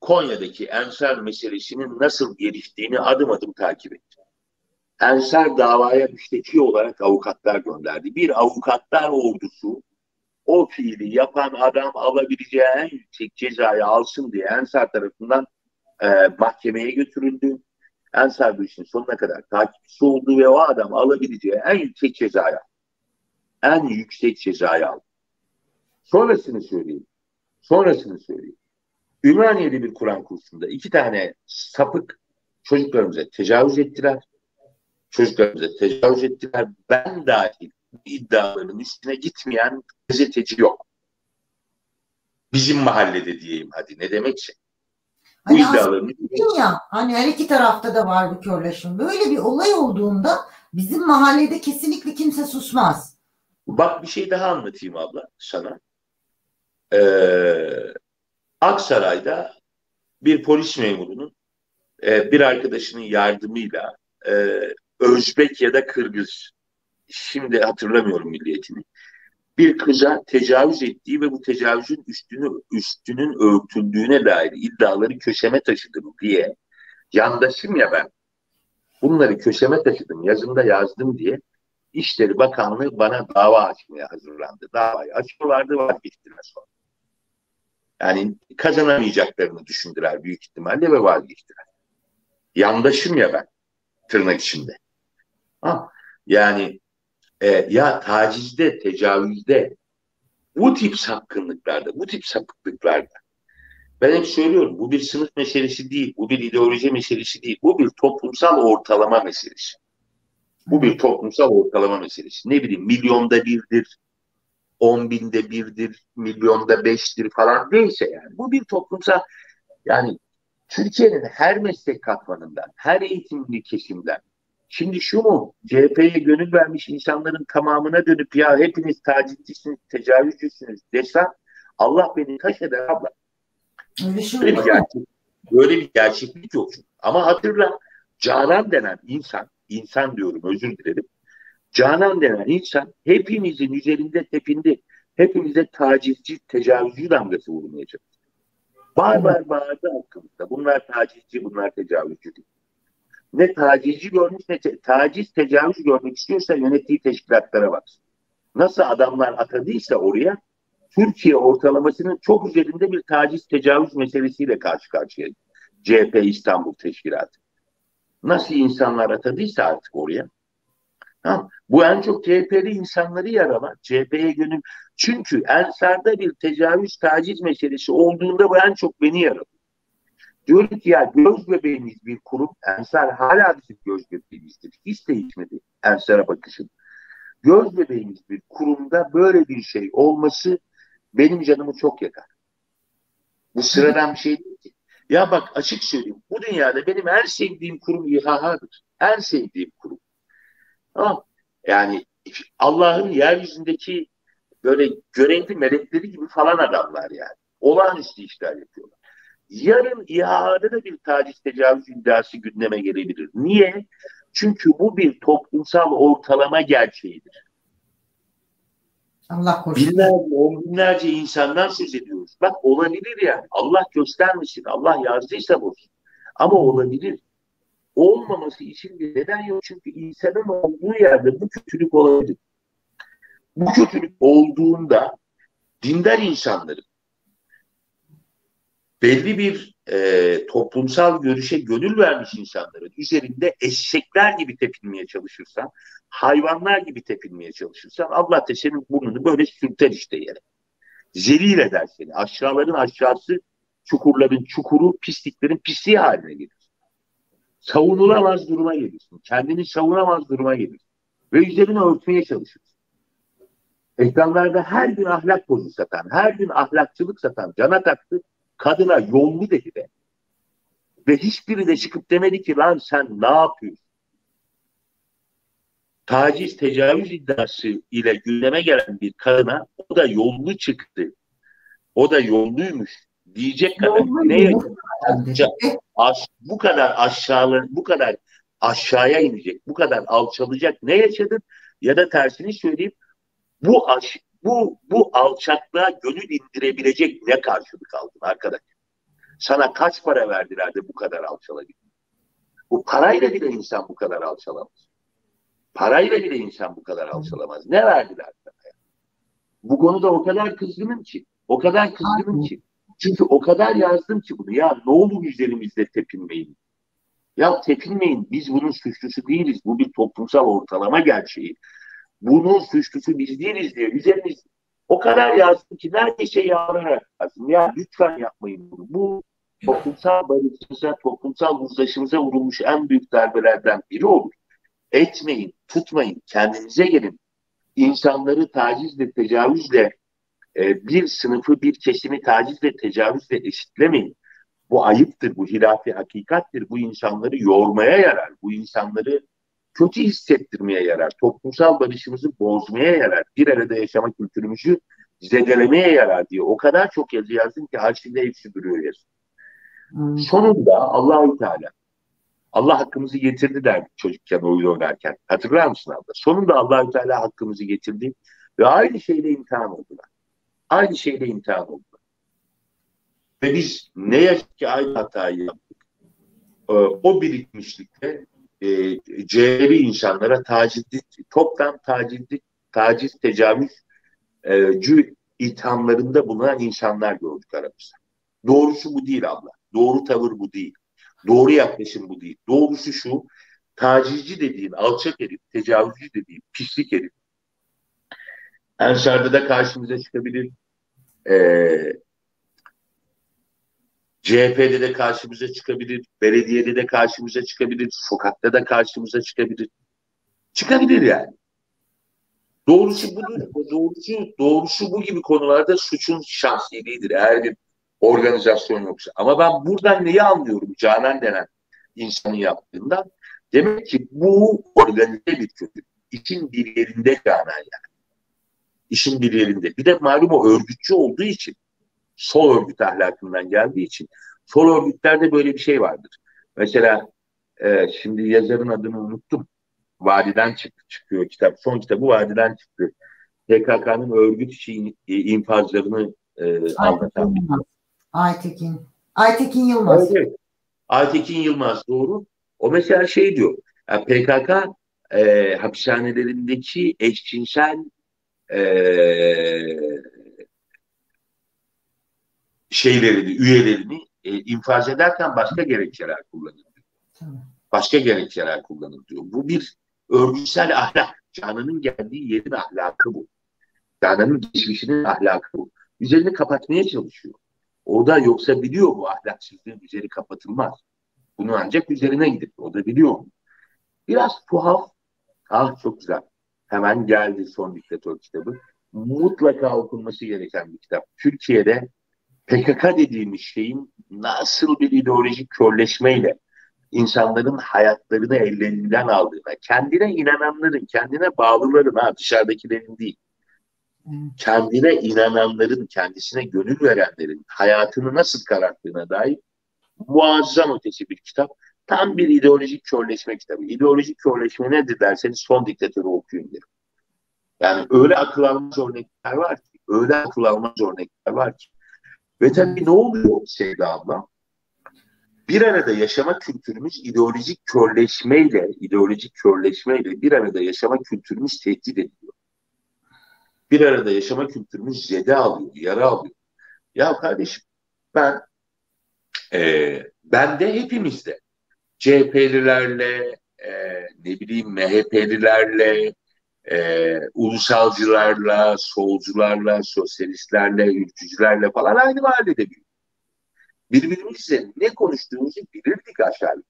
Konya'daki Ensar meselesinin nasıl geliştiğini adım adım takip ettim. Ensar davaya müşteki olarak avukatlar gönderdi. Bir avukatlar ordusu o fiili yapan adam alabileceği en yüksek cezayı alsın diye Ensar tarafından e, mahkemeye götürüldü. Ensar bu işin sonuna kadar takipçisi oldu ve o adam alabileceği en yüksek cezayı en yüksek cezayı aldı. Sonrasını söyleyeyim. Sonrasını söyleyeyim. Ümraniye'de bir Kur'an kursunda iki tane sapık çocuklarımıza tecavüz ettiler. Çocuklarımıza tecavüz ettiler. Ben dahil bu iddiaların üstüne gitmeyen gazeteci yok. Bizim mahallede diyeyim hadi ne demekse. Bu hani iddiaların ya hani her iki tarafta da var bu körleşme. Böyle bir olay olduğunda bizim mahallede kesinlikle kimse susmaz. Bak bir şey daha anlatayım abla sana. Ee, Aksaray'da bir polis memurunun e, bir arkadaşının yardımıyla e, Özbek ya da Kırgız şimdi hatırlamıyorum milliyetini bir kıza tecavüz ettiği ve bu tecavüzün üstünü üstünün örtüldüğüne dair iddiaları köşeme taşıdım diye yandaşım ya ben bunları köşeme taşıdım yazımda yazdım diye İşleri Bakanlığı bana dava açmaya hazırlandı. Davayı açıyorlardı vazgeçtiler sonra. Yani kazanamayacaklarını düşündüler büyük ihtimalle ve vazgeçtiler. Yandaşım ya ben tırnak içinde. Ha, yani e, ya tacizde, tecavüzde bu tip sapkınlıklarda, bu tip sapıklıklarda ben hep söylüyorum bu bir sınıf meselesi değil, bu bir ideoloji meselesi değil, bu bir toplumsal ortalama meselesi. Bu bir toplumsal ortalama meselesi. Ne bileyim milyonda birdir, on binde birdir, milyonda beştir falan değilse yani. Bu bir toplumsal yani Türkiye'nin her meslek katmanından, her eğitimli kesimden, şimdi şu mu, CHP'ye gönül vermiş insanların tamamına dönüp ya hepiniz tacizcisiniz, tecavüzcüsünüz desem Allah beni taş eder abla. Şey böyle, bir gerçek, böyle bir gerçeklik yok. Ama hatırla Canan denen insan insan diyorum özür dilerim. Canan denen insan hepimizin üzerinde tepindi. Hepimize tacizci, tecavüzcü damgası vurmaya çalıştı. Bağır bağır bağırdı hakkımızda. Bunlar tacizci, bunlar tecavüzcü değil. Ne tacizci görmüş ne te taciz, tecavüz görmek istiyorsa yönettiği teşkilatlara baksın. Nasıl adamlar atadıysa oraya Türkiye ortalamasının çok üzerinde bir taciz, tecavüz meselesiyle karşı karşıya. CHP İstanbul Teşkilatı nasıl insanlar atadıysa artık oraya. Tamam. Bu en çok CHP'li insanları yaralar. CHP'ye gönül. Çünkü Ensar'da bir tecavüz, taciz meselesi olduğunda bu en çok beni yaralı. Diyorum ki ya göz bebeğimiz bir kurum. Ensar hala bizim göz bebeğimizdir. Hiç değişmedi Ensar'a bakışım. Göz bebeğimiz bir kurumda böyle bir şey olması benim canımı çok yakar. Bu sıradan bir şey değil ki. Ya bak açık söyleyeyim. Bu dünyada benim en sevdiğim kurum İHA'dır. En sevdiğim kurum. Tamam. Yani Allah'ın yeryüzündeki böyle görevli melekleri gibi falan adamlar yani. Olağanüstü işler yapıyorlar. Yarın İHA'da da bir taciz tecavüz iddiası gündeme gelebilir. Niye? Çünkü bu bir toplumsal ortalama gerçeğidir. Allah korusun. Binlerce, on binlerce insandan söz ediyoruz. Bak olabilir yani. Allah göstermesin. Allah yazdıysa olsun. Ama olabilir. Olmaması için bir neden yok. Çünkü insanın olduğu yerde bu kötülük olabilir. Bu kötülük olduğunda dindar insanların belli bir e, toplumsal görüşe gönül vermiş insanların üzerinde eşekler gibi tepinmeye çalışırsan, hayvanlar gibi tepinmeye çalışırsan Allah da senin burnunu böyle sürter işte yere. Zelil eder seni. Aşağıların aşağısı, çukurların çukuru, pisliklerin pisliği haline gelir. Savunulamaz duruma gelirsin. Kendini savunamaz duruma gelirsin. Ve üzerine örtmeye çalışırsın. Ekranlarda her gün ahlak bozu satan, her gün ahlakçılık satan cana taktı kadına yollu dedi de. Ve hiçbiri de çıkıp demedi ki lan sen ne yapıyorsun? Taciz, tecavüz iddiası ile gündeme gelen bir kadına o da yollu çıktı. O da yolluymuş diyecek kadar ne yaşadı? bu kadar aşağılı, bu kadar aşağıya inecek, bu kadar alçalacak ne yaşadın? Ya da tersini söyleyeyim, bu aş, bu bu alçaklığa gönül indirebilecek ne karşılık aldın arkadaş? Sana kaç para verdiler de bu kadar alçalabildin? Bu parayla bile insan bu kadar alçalamaz. Parayla bile insan bu kadar alçalamaz. Ne verdiler sana? Bu konuda o kadar kızgınım ki. O kadar kızgınım ki. Çünkü o kadar yazdım ki bunu. Ya ne olur üzerimizde tepinmeyin. Ya tepinmeyin. Biz bunun suçlusu değiliz. Bu bir toplumsal ortalama gerçeği. Bunun suçlusu biz değiliz diye üzerimiz o kadar yazdım ki neredeyse yağlayarak yazdım. Ya lütfen yapmayın bunu. Bu toplumsal barışımıza, toplumsal uzlaşımıza vurulmuş en büyük darbelerden biri olur. Etmeyin, tutmayın, kendinize gelin. İnsanları tacizle, tecavüzle, e, bir sınıfı, bir kesimi tacizle, tecavüzle eşitlemeyin. Bu ayıptır, bu hilafi hakikattir. Bu insanları yormaya yarar. Bu insanları kötü hissettirmeye yarar. Toplumsal barışımızı bozmaya yarar. Bir arada yaşama kültürümüzü zedelemeye yarar diye. O kadar çok yazı yazdım ki arşivde hepsi duruyor yazı. Hmm. Sonunda Allahü Teala Allah hakkımızı getirdi derdik çocukken oyun oynarken. Hatırlar mısın abla? Sonunda Allahü Teala hakkımızı getirdi ve aynı şeyle imtihan oldular. Aynı şeyle imtihan oldular. Ve biz ne yazık ki aynı hatayı yaptık. Ee, o birikmişlikte e, CHP'li insanlara tacizli, toptan tacizli, taciz, tecavüz e, cü ithamlarında bulunan insanlar gördük aramızda. Doğrusu bu değil abla. Doğru tavır bu değil. Doğru yaklaşım bu değil. Doğrusu şu, tacizci dediğin, alçak herif, tecavüzcü dediğin, pislik herif. Ensar'da da karşımıza çıkabilir. Ee, CHP'de de karşımıza çıkabilir, belediyede de karşımıza çıkabilir, sokakta da karşımıza çıkabilir. Çıkabilir yani. Doğrusu budur. Doğrusu, doğrusu bu gibi konularda suçun şahsiliğidir. Eğer bir organizasyon yoksa. Ama ben buradan neyi anlıyorum Canan denen insanın yaptığından? Demek ki bu organize bir kötü. İşin bir yerinde Canan yani. İşin bir yerinde. Bir de malum o örgütçü olduğu için sol örgüt ahlakından geldiği için sol örgütlerde böyle bir şey vardır. Mesela e, şimdi yazarın adını unuttum. Vadiden çıktı, çıkıyor kitap. Son kitabı Vadiden çıktı. PKK'nın örgüt içi infazlarını e, anlatan. Aytekin. Aytekin Yılmaz. Evet, Aytekin Yılmaz doğru. O mesela şey diyor. Yani PKK e, hapishanelerindeki eşcinsel e, şeylerini, üyelerini e, infaz ederken başka gerekçeler kullanır. Başka gerekçeler kullanır diyor. Bu bir örgütsel ahlak. Canan'ın geldiği yerin ahlakı bu. Canan'ın geçmişinin ahlakı bu. Üzerini kapatmaya çalışıyor. O da yoksa biliyor bu ahlaksızlığın üzeri kapatılmaz. Bunu ancak üzerine gidip o da biliyor. Biraz tuhaf. Ah çok güzel. Hemen geldi son diktatör kitabı. Mutlaka okunması gereken bir kitap. Türkiye'de PKK dediğimiz şeyin nasıl bir ideolojik körleşmeyle insanların hayatlarını ellerinden aldığına, kendine inananların, kendine bağlıların, ha dışarıdakilerin değil, kendine inananların, kendisine gönül verenlerin hayatını nasıl kararttığına dair muazzam ötesi bir kitap. Tam bir ideolojik körleşme kitabı. İdeolojik körleşme nedir derseniz son diktatörü okuyun derim. Yani öyle akıl almaz örnekler var ki, öyle akıl almaz örnekler var ki. Ve tabii ne oluyor Sevda abla? Bir arada yaşama kültürümüz ideolojik körleşmeyle, ideolojik körleşmeyle bir arada yaşama kültürümüz tehdit ediliyor. Bir arada yaşama kültürümüz zede alıyor, yara alıyor. Ya kardeşim ben e, ben de hepimizde CHP'lilerle e, ne bileyim MHP'lilerle e, ulusalcılarla, solcularla, sosyalistlerle, ülkücülerle falan aynı mahallede büyüdük. Birbirimizle ne konuştuğumuzu bilirdik aşağı.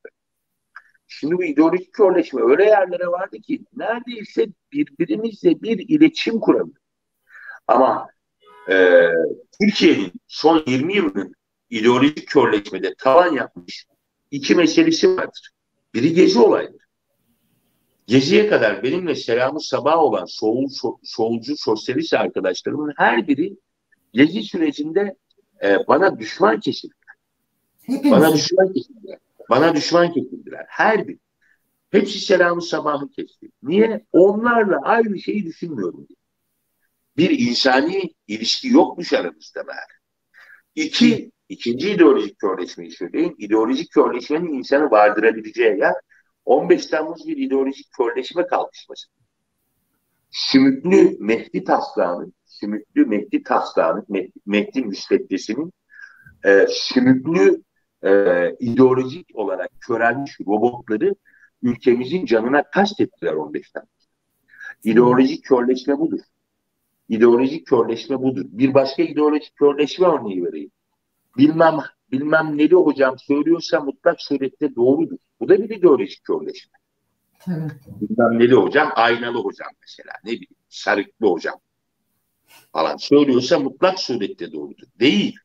Şimdi bu ideolojik körleşme öyle yerlere vardı ki neredeyse birbirimizle bir iletişim kuramıyor. Ama e, Türkiye'nin son 20 yılının ideolojik körleşmede tavan yapmış iki meselesi vardır. Biri gezi olayıdır. Geziye kadar benimle selamı sabah olan sol, sol, solcu sosyalist arkadaşlarımın her biri gezi sürecinde e, bana düşman kesildiler. Bana düşman kesildiler. Bana düşman kesildiler. Her bir. Hepsi selamı sabahı kesti. Niye? Onlarla aynı şeyi düşünmüyorum Bir insani ilişki yokmuş aramızda meğer. İki, İkinci ideolojik körleşmeyi söyleyeyim. İdeolojik körleşmenin insanı vardırabileceği yer 15 Temmuz bir ideolojik körleşme kalkışması. Sümüklü Mehdi taslağının, sümüklü Mehdi taslağının, Mehdi, Mehdi müsveddesinin e, sümüklü e, ideolojik olarak körelmiş robotları ülkemizin canına kastettiler 15 Temmuz. İdeolojik körleşme budur. İdeolojik körleşme budur. Bir başka ideolojik körleşme örneği vereyim. Bilmem bilmem neli hocam söylüyorsa mutlak surette doğrudur. Bu da bir ideolojik körleşme. Evet. Bilmem neli hocam aynalı hocam mesela ne bileyim sarıklı hocam falan söylüyorsa mutlak surette doğrudur. Değil.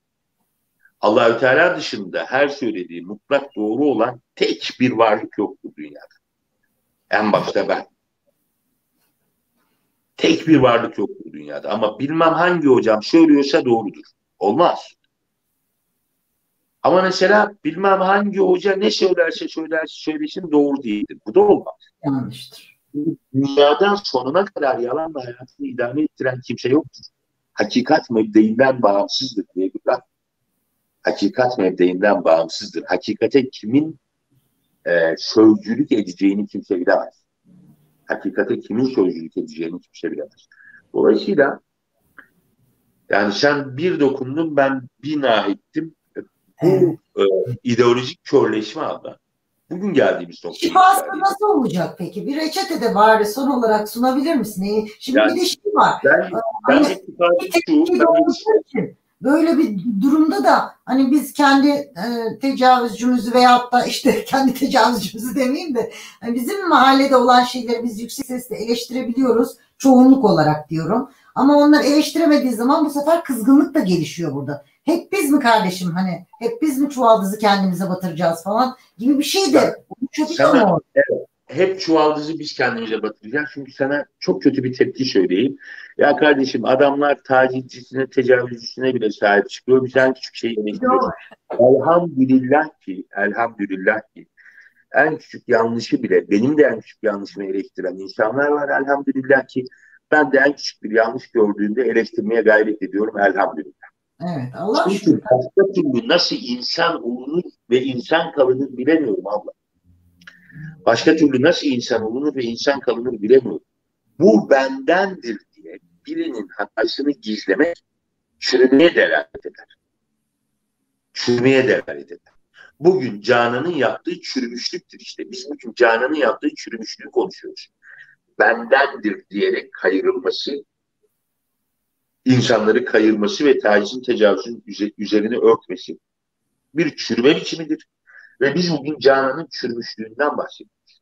Allahü Teala dışında her söylediği mutlak doğru olan tek bir varlık yoktur dünyada. En başta ben. Tek bir varlık yoktur dünyada. Ama bilmem hangi hocam söylüyorsa doğrudur. Olmaz. Ama mesela bilmem hangi hoca ne söylerse söylerse söylesin doğru değildir. Bu da olmaz. Yanlıştır. Dünyadan sonuna kadar yalanla hayatını idame ettiren kimse yoktur. Hakikat mebdeyinden bağımsızdır diye bir laf. Hakikat mebdeyinden bağımsızdır. Hakikate kimin e, sözcülük edeceğini kimse bilemez. Hakikate kimin sözcülük edeceğini kimse bilemez. Dolayısıyla yani sen bir dokundun ben bina ettim bu e, ideolojik körleşme abla. Bugün geldiğimiz nokta. Şifası nasıl olacak peki? Bir reçete de bari son olarak sunabilir misin? Şimdi yani, bir de şey var. Ben, ben hani, ben, böyle bir durumda da hani biz kendi e, tecavüzcümüzü veyahut da işte kendi tecavüzcümüzü demeyeyim de hani bizim mahallede olan şeyleri biz yüksek sesle eleştirebiliyoruz. Çoğunluk olarak diyorum. Ama onlar eleştiremediği zaman bu sefer kızgınlık da gelişiyor burada hep biz mi kardeşim hani hep biz mi çuvaldızı kendimize batıracağız falan gibi bir şey de sana, evet, hep çuvaldızı biz kendimize batıracağız. Çünkü sana çok kötü bir tepki söyleyeyim. Ya kardeşim adamlar tacizcisine, tecavüzcüsüne bile sahip çıkıyor. Biz en küçük şeyi eleştiriyoruz. Elhamdülillah ki, elhamdülillah ki en küçük yanlışı bile, benim de en küçük yanlışımı eleştiren insanlar var elhamdülillah ki. Ben de en küçük bir yanlış gördüğümde eleştirmeye gayret ediyorum elhamdülillah. Evet Allah Çünkü başka türlü nasıl insan olunur ve insan kalınır bilemiyorum abla. Başka türlü nasıl insan olunur ve insan kalınır bilemiyorum. Bu bendendir diye birinin hatasını gizlemek çürümeye delalet eder. Çürümeye delalet eder. Bugün Canan'ın yaptığı çürümüşlüktür işte. Biz bugün Canan'ın yaptığı çürümüşlüğü konuşuyoruz. Bendendir diyerek kayırılması insanları kayırması ve tacizin tecavüzün üzerine örtmesi bir çürüme biçimidir. Ve biz bugün Canan'ın çürümüşlüğünden bahsediyoruz.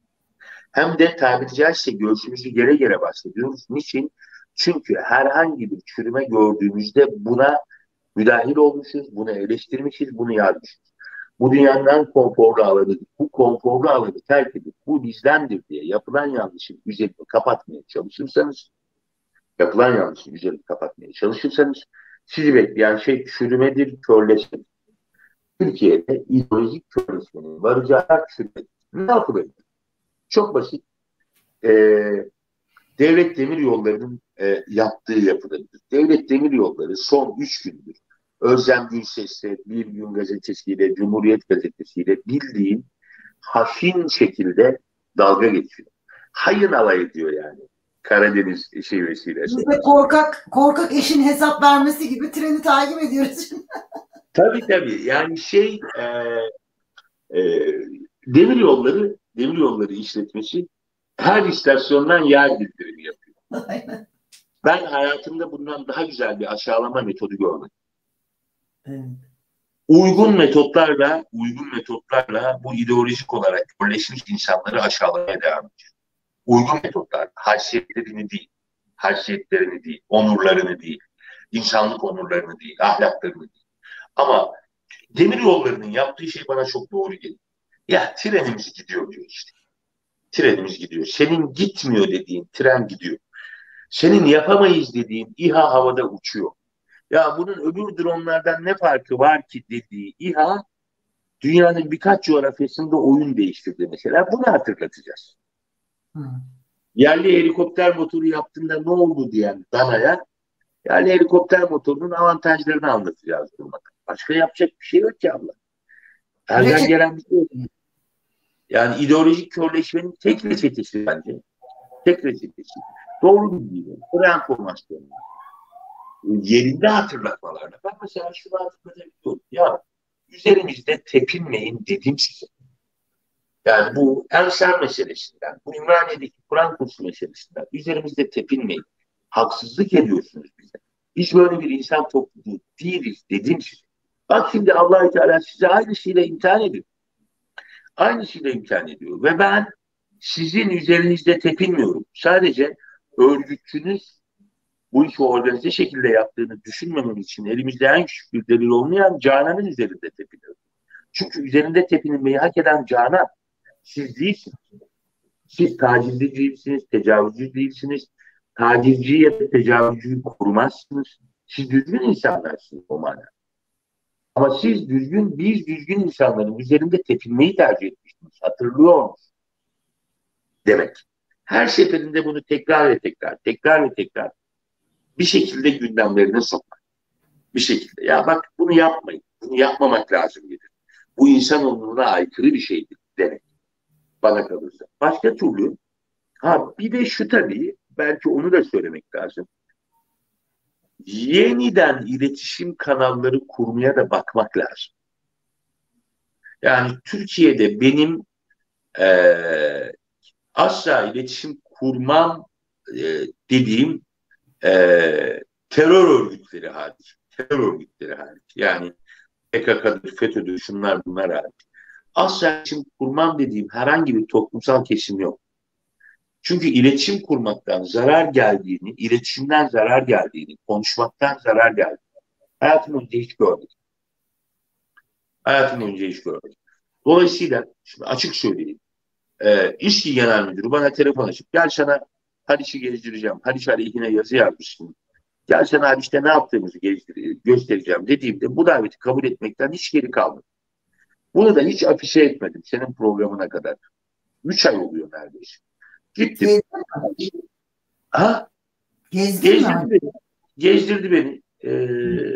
Hem de tabiri caizse göğsümüzü yere yere bahsediyoruz. Niçin? Çünkü herhangi bir çürüme gördüğümüzde buna müdahil olmuşuz, bunu eleştirmişiz, bunu yazmışız. Bu dünyanın konforlu alanı, bu konforlu alanı terk edip bu bizdendir diye yapılan yanlışın üzerini kapatmaya çalışırsanız yapılan yanlışı üzerini kapatmaya çalışırsanız sizi bekleyen şey çürümedir, körleşmedir. Türkiye'de ideolojik körleşmenin varacağı çürümedir. Ne yapılabilir? Çok basit. Ee, Devlet Demir Yolları'nın e, yaptığı yapılabilir. Devlet Demir Yolları son üç gündür Özlem Gürses'le, Bir Gün Gazetesi'yle, Cumhuriyet Gazetesi'yle bildiğin hafin şekilde dalga geçiyor. Hayın alay ediyor yani. Karadeniz şivesiyle. Biz de korkak, korkak eşin hesap vermesi gibi treni takip ediyoruz. tabii tabii. Yani şey e, e, demir yolları demir yolları işletmesi her istasyondan yer bildirimi yapıyor. Aynen. Ben hayatımda bundan daha güzel bir aşağılama metodu görmedim. Evet. Uygun metotlarla, uygun metotlarla bu ideolojik olarak birleşmiş insanları aşağılamaya devam ediyor uygun metotlar, haysiyetlerini değil, haysiyetlerini değil, onurlarını değil, insanlık onurlarını değil, ahlaklarını değil. Ama demir yollarının yaptığı şey bana çok doğru geliyor. Ya trenimiz gidiyor diyor işte. Trenimiz gidiyor. Senin gitmiyor dediğin tren gidiyor. Senin yapamayız dediğin İHA havada uçuyor. Ya bunun öbür dronlardan ne farkı var ki dediği İHA dünyanın birkaç coğrafyasında oyun değiştirdi mesela. Bunu hatırlatacağız. Yerli helikopter motoru yaptığında ne oldu diyen Dana'ya yerli helikopter motorunun avantajlarını anlatacağız. Başka yapacak bir şey yok ki abla. Elden gelen bir şey yok. Yani ideolojik körleşmenin tek reçetesi bence. Tek reçetesi. Doğru bilgiyle, reenformasyonla, yerinde hatırlatmalarla. Ben mesela şunu hatırlatabiliyorum. Ya üzerimizde tepinmeyin dedim size. Yani bu Ensar meselesinden, bu İmraniye'deki Kur'an kursu meselesinden üzerimizde tepinmeyin. Haksızlık ediyorsunuz bize. Biz böyle bir insan topluluğu değiliz dedim size. Bak şimdi allah Teala size aynısıyla imtihan ediyor. Aynısıyla imtihan ediyor. Ve ben sizin üzerinizde tepinmiyorum. Sadece örgütçünüz bu işi organize şekilde yaptığını düşünmemem için elimizde en küçük bir delil olmayan Canan'ın üzerinde tepiniyorum. Çünkü üzerinde tepinilmeyi hak eden Canan siz değilsiniz. Siz tacizci değilsiniz, tecavüzcü değilsiniz. Tacizci ya da tecavüzcüyü korumazsınız. Siz düzgün insanlarsınız o manada. Ama siz düzgün, biz düzgün insanların üzerinde tepinmeyi tercih etmişsiniz. Hatırlıyor musunuz? Demek. Her seferinde bunu tekrar ve tekrar, tekrar ve tekrar bir şekilde gündemlerine sokmak. Bir şekilde. Ya bak bunu yapmayın. Bunu yapmamak lazım dedir. Bu insan onuruna aykırı bir şeydir demek. Bana kalırsa. Başka türlü ha bir de şu tabii belki onu da söylemek lazım. Yeniden iletişim kanalları kurmaya da bakmak lazım. Yani Türkiye'de benim e, asla iletişim kurmam e, dediğim e, terör örgütleri hariç. Terör örgütleri hariç. Yani PKK'dır, FETÖ'dür, şunlar bunlar hariç. Asla iletişim kurmam dediğim herhangi bir toplumsal kesim yok. Çünkü iletişim kurmaktan zarar geldiğini, iletişimden zarar geldiğini, konuşmaktan zarar geldiğini hayatım önce hiç gördüm. Hayatım önce hiç gördüm. Dolayısıyla şimdi açık söyleyeyim. E, İşki Genel Müdürü bana telefon açıp gel sana Haliç'i gezdireceğim. Haliç aleyhine yazı yazmıştım. Gel sana Haliç'te ne yaptığımızı göstereceğim dediğimde bu daveti kabul etmekten hiç geri kalmadım. Bunu da hiç afişe etmedim senin programına kadar. Üç ay oluyor neredeyse. Gittim. Gezdin ha? Gezdin gezdirdi mi? beni. Gezdirdi beni. Ee,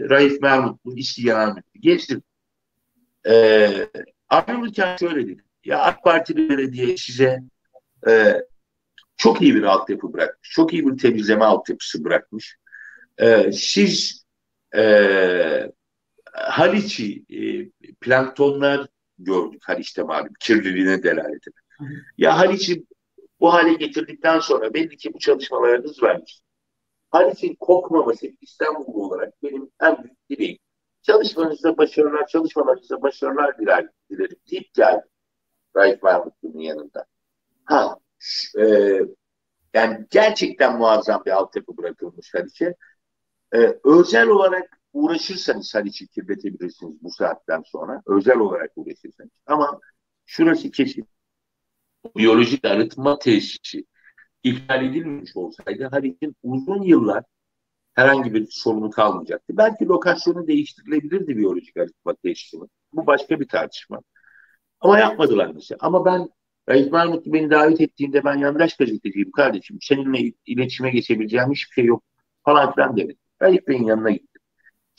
Raif Mahmut, bu işi yalan Gezdirdi. Ee, ayrılırken şöyle dedi. Ya AK Partili belediye size e, çok iyi bir altyapı bırakmış. Çok iyi bir temizleme altyapısı bırakmış. Ee, siz e, Haliç'i e, planktonlar gördük Haliç'te malum kirliliğine delalet eden. Ya Haliç'i bu hale getirdikten sonra belli ki bu çalışmalarınız varmış. Haliç'in kokmaması İstanbul olarak benim en büyük dileğim. Çalışmanızda başarılar, çalışmalarınızda başarılar diler, dilerim deyip geldim. Raif Mahmutlu'nun yanında. Ha, e, yani gerçekten muazzam bir altyapı bırakılmış Haliç'e. E, özel olarak uğraşırsanız Haliç'i kirletebilirsiniz bu saatten sonra. Özel olarak uğraşırsanız. Ama şurası kesin. Biyolojik arıtma tesisi iptal edilmemiş olsaydı Haliç'in uzun yıllar herhangi bir sorunu kalmayacaktı. Belki lokasyonu değiştirilebilirdi biyolojik arıtma tesisinin. Bu başka bir tartışma. Ama yapmadılar mesela. Ama ben Raif Mahmut beni davet ettiğinde ben yandaş gazeteciyim kardeşim. Seninle iletişime geçebileceğim hiçbir şey yok falan filan dedi. Raif Bey'in yanına gittim.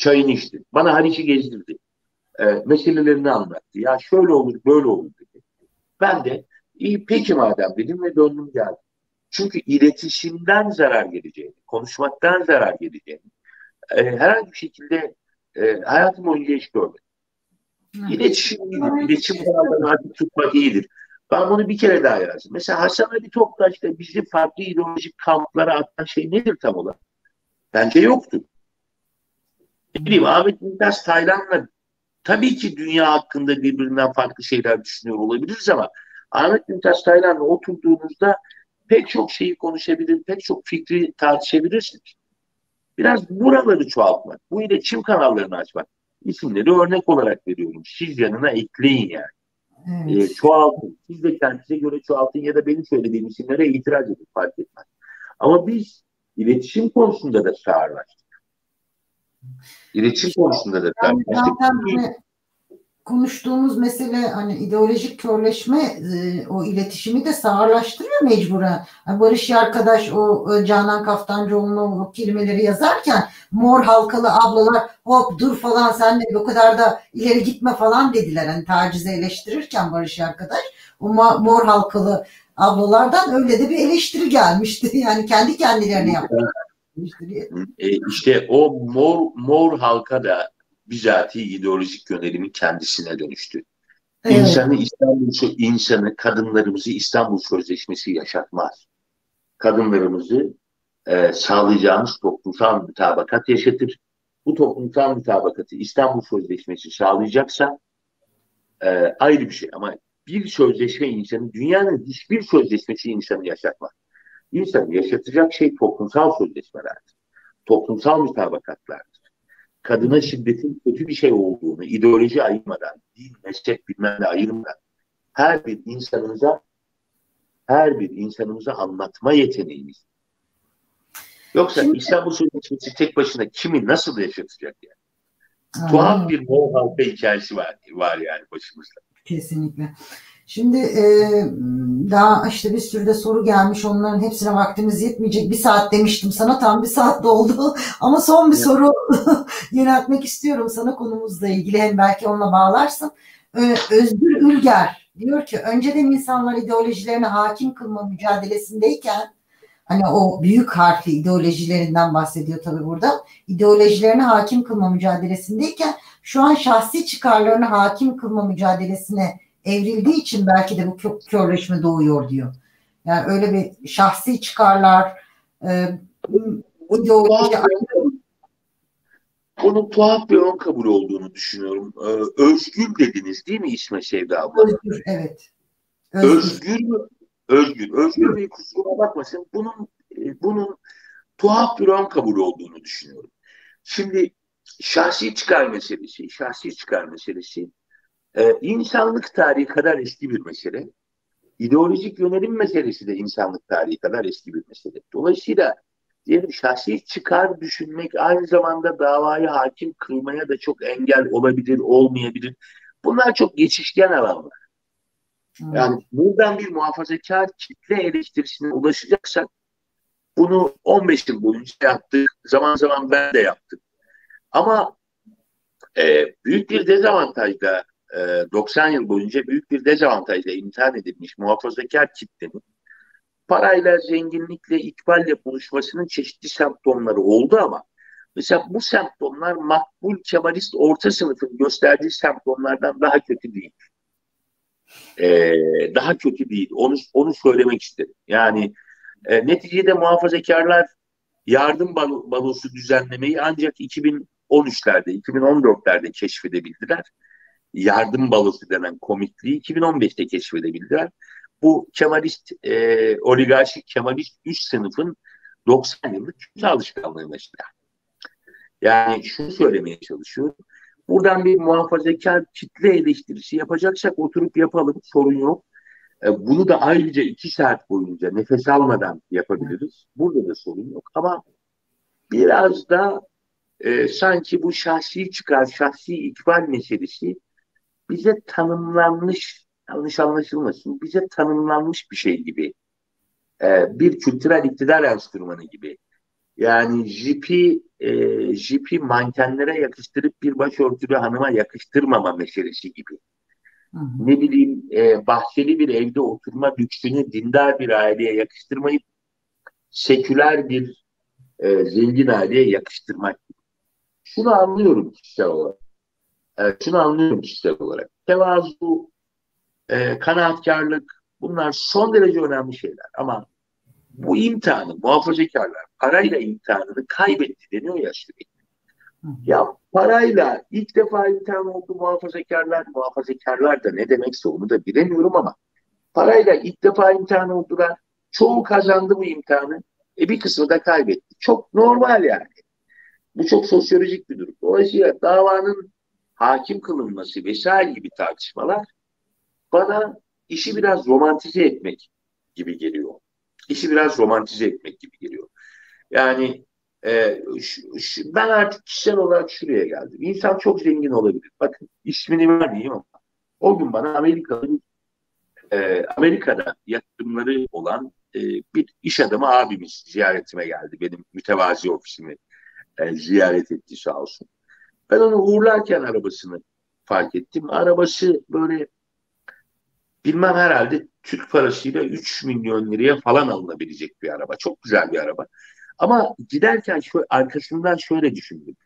Çayını içti. Bana Haliç'i gezdirdi. E, meselelerini anlattı. Ya şöyle olur böyle olur dedi. Ben de iyi peki madem dedim ve döndüm geldim. Çünkü iletişimden zarar geleceğini, konuşmaktan zarar geleceğini e, herhangi bir şekilde e, hayatım boyunca hiç görmedim. İletişim iyidir. İletişim kanallarını artık tutmak iyidir. Ben bunu bir kere daha yazdım. Mesela Hasan Ali Toptaş da bizi farklı ideolojik kamplara atan şey nedir tam olarak? Bence yoktu. Ne bileyim Ahmet Mümtaz Taylan'la tabii ki dünya hakkında birbirinden farklı şeyler düşünüyor olabiliriz ama Ahmet Mümtaz Taylan'la oturduğunuzda pek çok şeyi konuşabilir, pek çok fikri tartışabilirsiniz. Biraz buraları çoğaltmak, bu iletişim kanallarını açmak. İsimleri örnek olarak veriyorum. Siz yanına ekleyin yani. Evet. E, çoğaltın. Siz de kendinize göre çoğaltın ya da benim söylediğim isimlere itiraz edin fark etmez. Ama biz iletişim konusunda da sağırlaştık. İletişim konusunda da sağırlaştık. konuştuğumuz mesele hani ideolojik körleşme e, o iletişimi de sağırlaştırıyor mecburen. Yani Barış arkadaş o Canan Kaftancıoğlu'nun o kelimeleri yazarken mor halkalı ablalar hop dur falan sen de o kadar da ileri gitme falan dediler. Hani tacize eleştirirken Barış arkadaş o mor halkalı ablalardan öyle de bir eleştiri gelmişti. Yani kendi kendilerine yaptılar. E, işte o mor mor halka da bizatihi ideolojik yönelimin kendisine dönüştü. Evet. İnsanı İstanbul insanı kadınlarımızı İstanbul Sözleşmesi yaşatmaz. Kadınlarımızı e, sağlayacağımız toplumsal mütabakat yaşatır. Bu toplumsal mütabakatı İstanbul Sözleşmesi sağlayacaksa e, ayrı bir şey ama bir sözleşme insanı dünyanın hiçbir sözleşmesi insanı yaşatmaz. İnsanı yaşatacak şey toplumsal sözleşmelerdir. Toplumsal mütabakatlardır kadına şiddetin kötü bir şey olduğunu ideoloji ayırmadan, din, meslek bilmem ne ayırmadan her bir insanımıza her bir insanımıza anlatma yeteneğimiz. Yoksa Şimdi, İstanbul Sözleşmesi tek başına kimi nasıl yaşatacak yani? Aa, Tuhaf bir Moğol halka hikayesi var, var yani başımızda. Kesinlikle. Şimdi e, daha işte bir sürü de soru gelmiş. Onların hepsine vaktimiz yetmeyecek. Bir saat demiştim sana tam bir saat doldu. Ama son bir evet. soru yöneltmek istiyorum sana konumuzla ilgili. Hem belki onunla bağlarsın. Ee, Özgür Ülger diyor ki önceden insanlar ideolojilerine hakim kılma mücadelesindeyken hani o büyük harfli ideolojilerinden bahsediyor tabii burada. İdeolojilerine hakim kılma mücadelesindeyken şu an şahsi çıkarlarına hakim kılma mücadelesine evrildiği için belki de bu körleşme doğuyor diyor. Yani öyle bir şahsi çıkarlar e, ideoloji onun tuhaf bir ön kabul olduğunu düşünüyorum. Ee, özgür dediniz değil mi İsme Sevda abla? Özgür, evet. Özgür, özgür mü? Özgür. Özgür bir kusura bakmasın. Bunun e, bunun tuhaf bir ön kabul olduğunu düşünüyorum. Şimdi şahsi çıkar meselesi, şahsi çıkar meselesi ee, insanlık tarihi kadar eski bir mesele. İdeolojik yönelim meselesi de insanlık tarihi kadar eski bir mesele. Dolayısıyla diyelim şahsi çıkar düşünmek aynı zamanda davayı hakim kılmaya da çok engel olabilir, olmayabilir. Bunlar çok geçişken alanlar. Hmm. Yani buradan bir muhafazakar kitle eleştirisine ulaşacaksak bunu 15 yıl boyunca yaptık. Zaman zaman ben de yaptım. Ama e, büyük bir dezavantajla 90 e, yıl boyunca büyük bir dezavantajla imtihan edilmiş muhafazakar kitlenin parayla, zenginlikle, ikballe buluşmasının çeşitli semptomları oldu ama mesela bu semptomlar makbul kemalist orta sınıfın gösterdiği semptomlardan daha kötü değil. Ee, daha kötü değil. Onu, onu söylemek istedim. Yani e, neticede muhafazakarlar yardım balosu düzenlemeyi ancak 2013'lerde, 2014'lerde keşfedebildiler yardım balosu denen komikliği 2015'te keşfedebildiler. Bu Kemalist, e, oligarşik Kemalist üst sınıfın 90 yıllık kötü alışkanlığı mesela. Yani şunu söylemeye çalışıyorum. Buradan bir muhafazakar kitle eleştirisi yapacaksak oturup yapalım, sorun yok. E, bunu da ayrıca iki saat boyunca nefes almadan yapabiliriz. Burada da sorun yok ama biraz da e, sanki bu şahsi çıkar, şahsi ikbal meselesi bize tanımlanmış, yanlış anlaşılmasın, bize tanımlanmış bir şey gibi. Ee, bir kültürel iktidar enstrümanı gibi. Yani jipi, e, jipi mankenlere yakıştırıp bir başörtülü hanıma yakıştırmama meselesi gibi. Hı hı. Ne bileyim e, bahçeli bir evde oturma lüksünü dindar bir aileye yakıştırmayıp seküler bir e, zengin aileye yakıştırmak. Şunu anlıyorum kişisel olarak. E, şunu anlıyorum kişisel olarak. Tevazu, e, kanaatkarlık bunlar son derece önemli şeyler. Ama bu imtihanı muhafazakarlar parayla imtihanını kaybetti deniyor ya sürekli. Ya parayla ilk defa imtihan oldu muhafazakarlar. Muhafazakarlar da ne demekse onu da bilemiyorum ama parayla ilk defa imtihan oldular. Çoğu kazandı bu imtihanı. E bir kısmı da kaybetti. Çok normal yani. Bu çok sosyolojik bir durum. Dolayısıyla davanın hakim kılınması vesaire gibi tartışmalar bana işi biraz romantize etmek gibi geliyor. İşi biraz romantize etmek gibi geliyor. Yani e, şu, şu, ben artık kişisel olarak şuraya geldim. İnsan çok zengin olabilir. Bakın ismini vermeyeyim ama o gün bana Amerika'nın e, Amerika'da yatırımları olan e, bir iş adamı abimiz ziyaretime geldi. Benim mütevazi ofisimi e, ziyaret etti sağ olsun. Ben onu uğurlarken arabasını fark ettim. Arabası böyle bilmem herhalde Türk parasıyla 3 milyon liraya falan alınabilecek bir araba. Çok güzel bir araba. Ama giderken şöyle, arkasından şöyle düşündüm.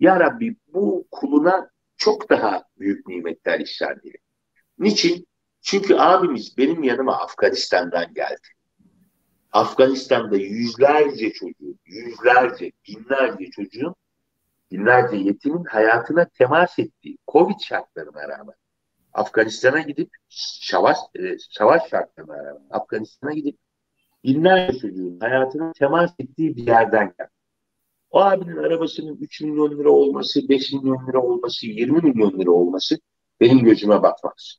Ya Rabbi bu kuluna çok daha büyük nimetler ihsan eyle. Niçin? Çünkü abimiz benim yanıma Afganistan'dan geldi. Afganistan'da yüzlerce çocuğun, yüzlerce, binlerce çocuğun, binlerce yetimin hayatına temas ettiği Covid şartlarına rağmen Afganistan'a gidip savaş, e, savaş şartlarına rağmen Afganistan'a gidip binlerce çocuğun hayatına temas ettiği bir yerden geldi. O abinin arabasının 3 milyon lira olması, 5 milyon lira olması, 20 milyon lira olması benim gözüme batmaz.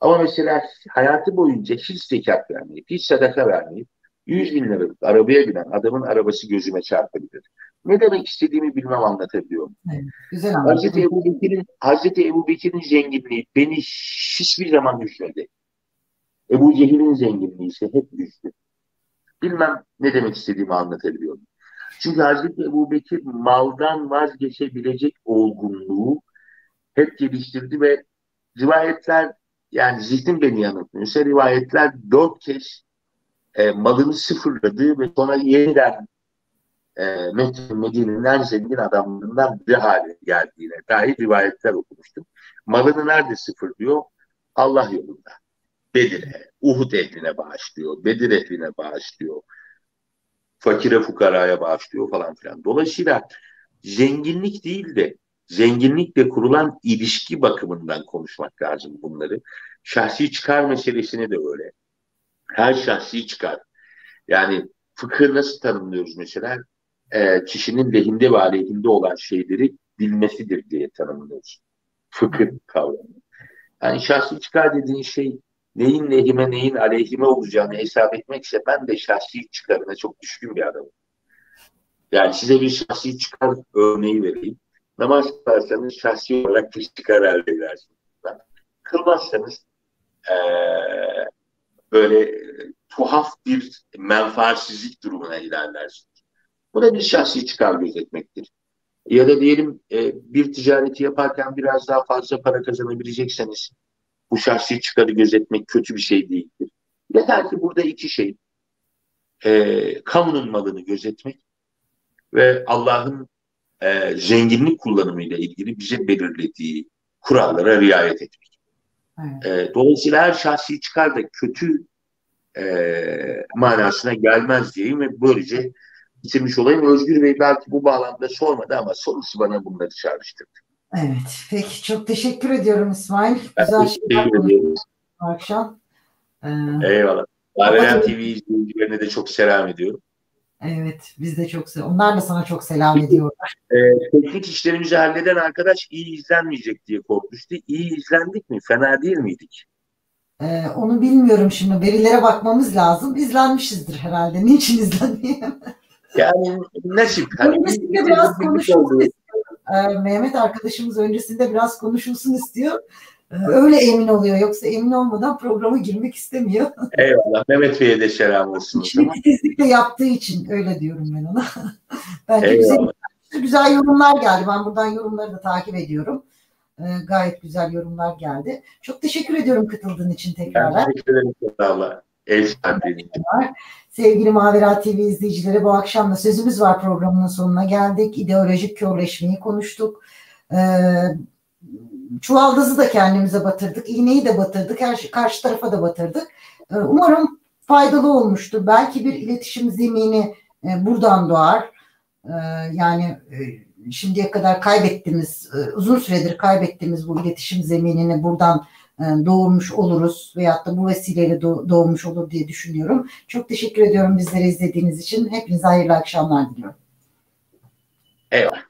Ama mesela hayatı boyunca hiç zekat vermeyip, hiç sadaka vermeyip 100 bin liralık arabaya binen adamın arabası gözüme çarpabilir. Ne demek istediğimi bilmem anlatabiliyorum. Evet, güzel Hazreti Ebu Bekir'in Hazreti Ebu Bekir'in zenginliği beni hiçbir zaman düşmedi. Ebu Cehil'in zenginliği ise hep düştü. Bilmem ne demek istediğimi anlatabiliyorum. Çünkü Hazreti Ebu Bekir maldan vazgeçebilecek olgunluğu hep geliştirdi ve rivayetler yani zihnim beni yanıltmıyorsa rivayetler dört kez e, malını sıfırladı ve sonra yeniden e, Medine'nin en zengin adamlarından bir hale geldiğine dair rivayetler okumuştum. Malını nerede sıfırlıyor? Allah yolunda. Bedir'e, Uhud ehline bağışlıyor, Bedir ehline bağışlıyor, fakire fukaraya bağışlıyor falan filan. Dolayısıyla zenginlik değil de zenginlikle kurulan ilişki bakımından konuşmak lazım bunları. Şahsi çıkar meselesini de öyle. Her şahsi çıkar. Yani fıkıh nasıl tanımlıyoruz mesela? E, kişinin lehinde ve aleyhinde olan şeyleri bilmesidir diye tanımlıyoruz. Fıkıh kavramı. Yani şahsi çıkar dediğin şey neyin lehime neyin aleyhime olacağını hesap etmekse ben de şahsi çıkarına çok düşkün bir adamım. Yani size bir şahsi çıkar örneği vereyim. Namaz kılarsanız şahsi olarak bir çıkar elde edersiniz. Kılmazsanız ee, böyle tuhaf bir menfaatsizlik durumuna ilerlersiniz. Bu da bir şahsi çıkar gözetmektir. Ya da diyelim e, bir ticareti yaparken biraz daha fazla para kazanabilecekseniz bu şahsi çıkarı gözetmek kötü bir şey değildir. Yeter ki burada iki şey. E, kamunun malını gözetmek ve Allah'ın e, zenginlik kullanımıyla ilgili bize belirlediği kurallara riayet etmek. Evet. E, dolayısıyla her şahsi çıkar da kötü e, manasına gelmez diyeyim ve böylece bitirmiş olayım. Özgür Bey belki bu bağlamda sormadı ama sorusu bana bunları çağrıştırdı. Evet. Peki çok teşekkür ediyorum İsmail. Güzel şeyler konuştuk akşam. Ee, Eyvallah. Averen TV izleyicilerine de çok selam ediyorum. Evet, biz de çok onlar da sana çok selam ediyorlar. E, teknik işlerimizi halleden arkadaş iyi izlenmeyecek diye korkmuştu. İyi izlendik mi? Fena değil miydik? Ee, onu bilmiyorum şimdi. Verilere bakmamız lazım. İzlenmişizdir herhalde. Niçin izlenmeyeyim? Yani nasip. Hani öncesinde biraz konuşulsun istiyor. Ee, Mehmet arkadaşımız öncesinde biraz konuşulsun istiyor. Öyle emin oluyor. Yoksa emin olmadan programa girmek istemiyor. Eyvallah. Mehmet Bey'e de selam olsun. Şimdi titizlikle yaptığı için öyle diyorum ben ona. Bence güzel, güzel yorumlar geldi. Ben buradan yorumları da takip ediyorum. Ee, gayet güzel yorumlar geldi. Çok teşekkür ediyorum katıldığın için tekrar. teşekkür ederim. Ev Sevgili Mavera TV izleyicileri bu akşam da Sözümüz Var programının sonuna geldik. İdeolojik körleşmeyi konuştuk. Ee, çuvaldızı da kendimize batırdık. iğneyi de batırdık. Her şey, karşı tarafa da batırdık. Ee, umarım faydalı olmuştur. Belki bir iletişim zemini e, buradan doğar. Ee, yani e, şimdiye kadar kaybettiğimiz, e, uzun süredir kaybettiğimiz bu iletişim zeminini buradan doğurmuş oluruz veyahut da bu vesileyle doğmuş olur diye düşünüyorum. Çok teşekkür ediyorum bizleri izlediğiniz için. Hepinize hayırlı akşamlar diliyorum. Eyvallah.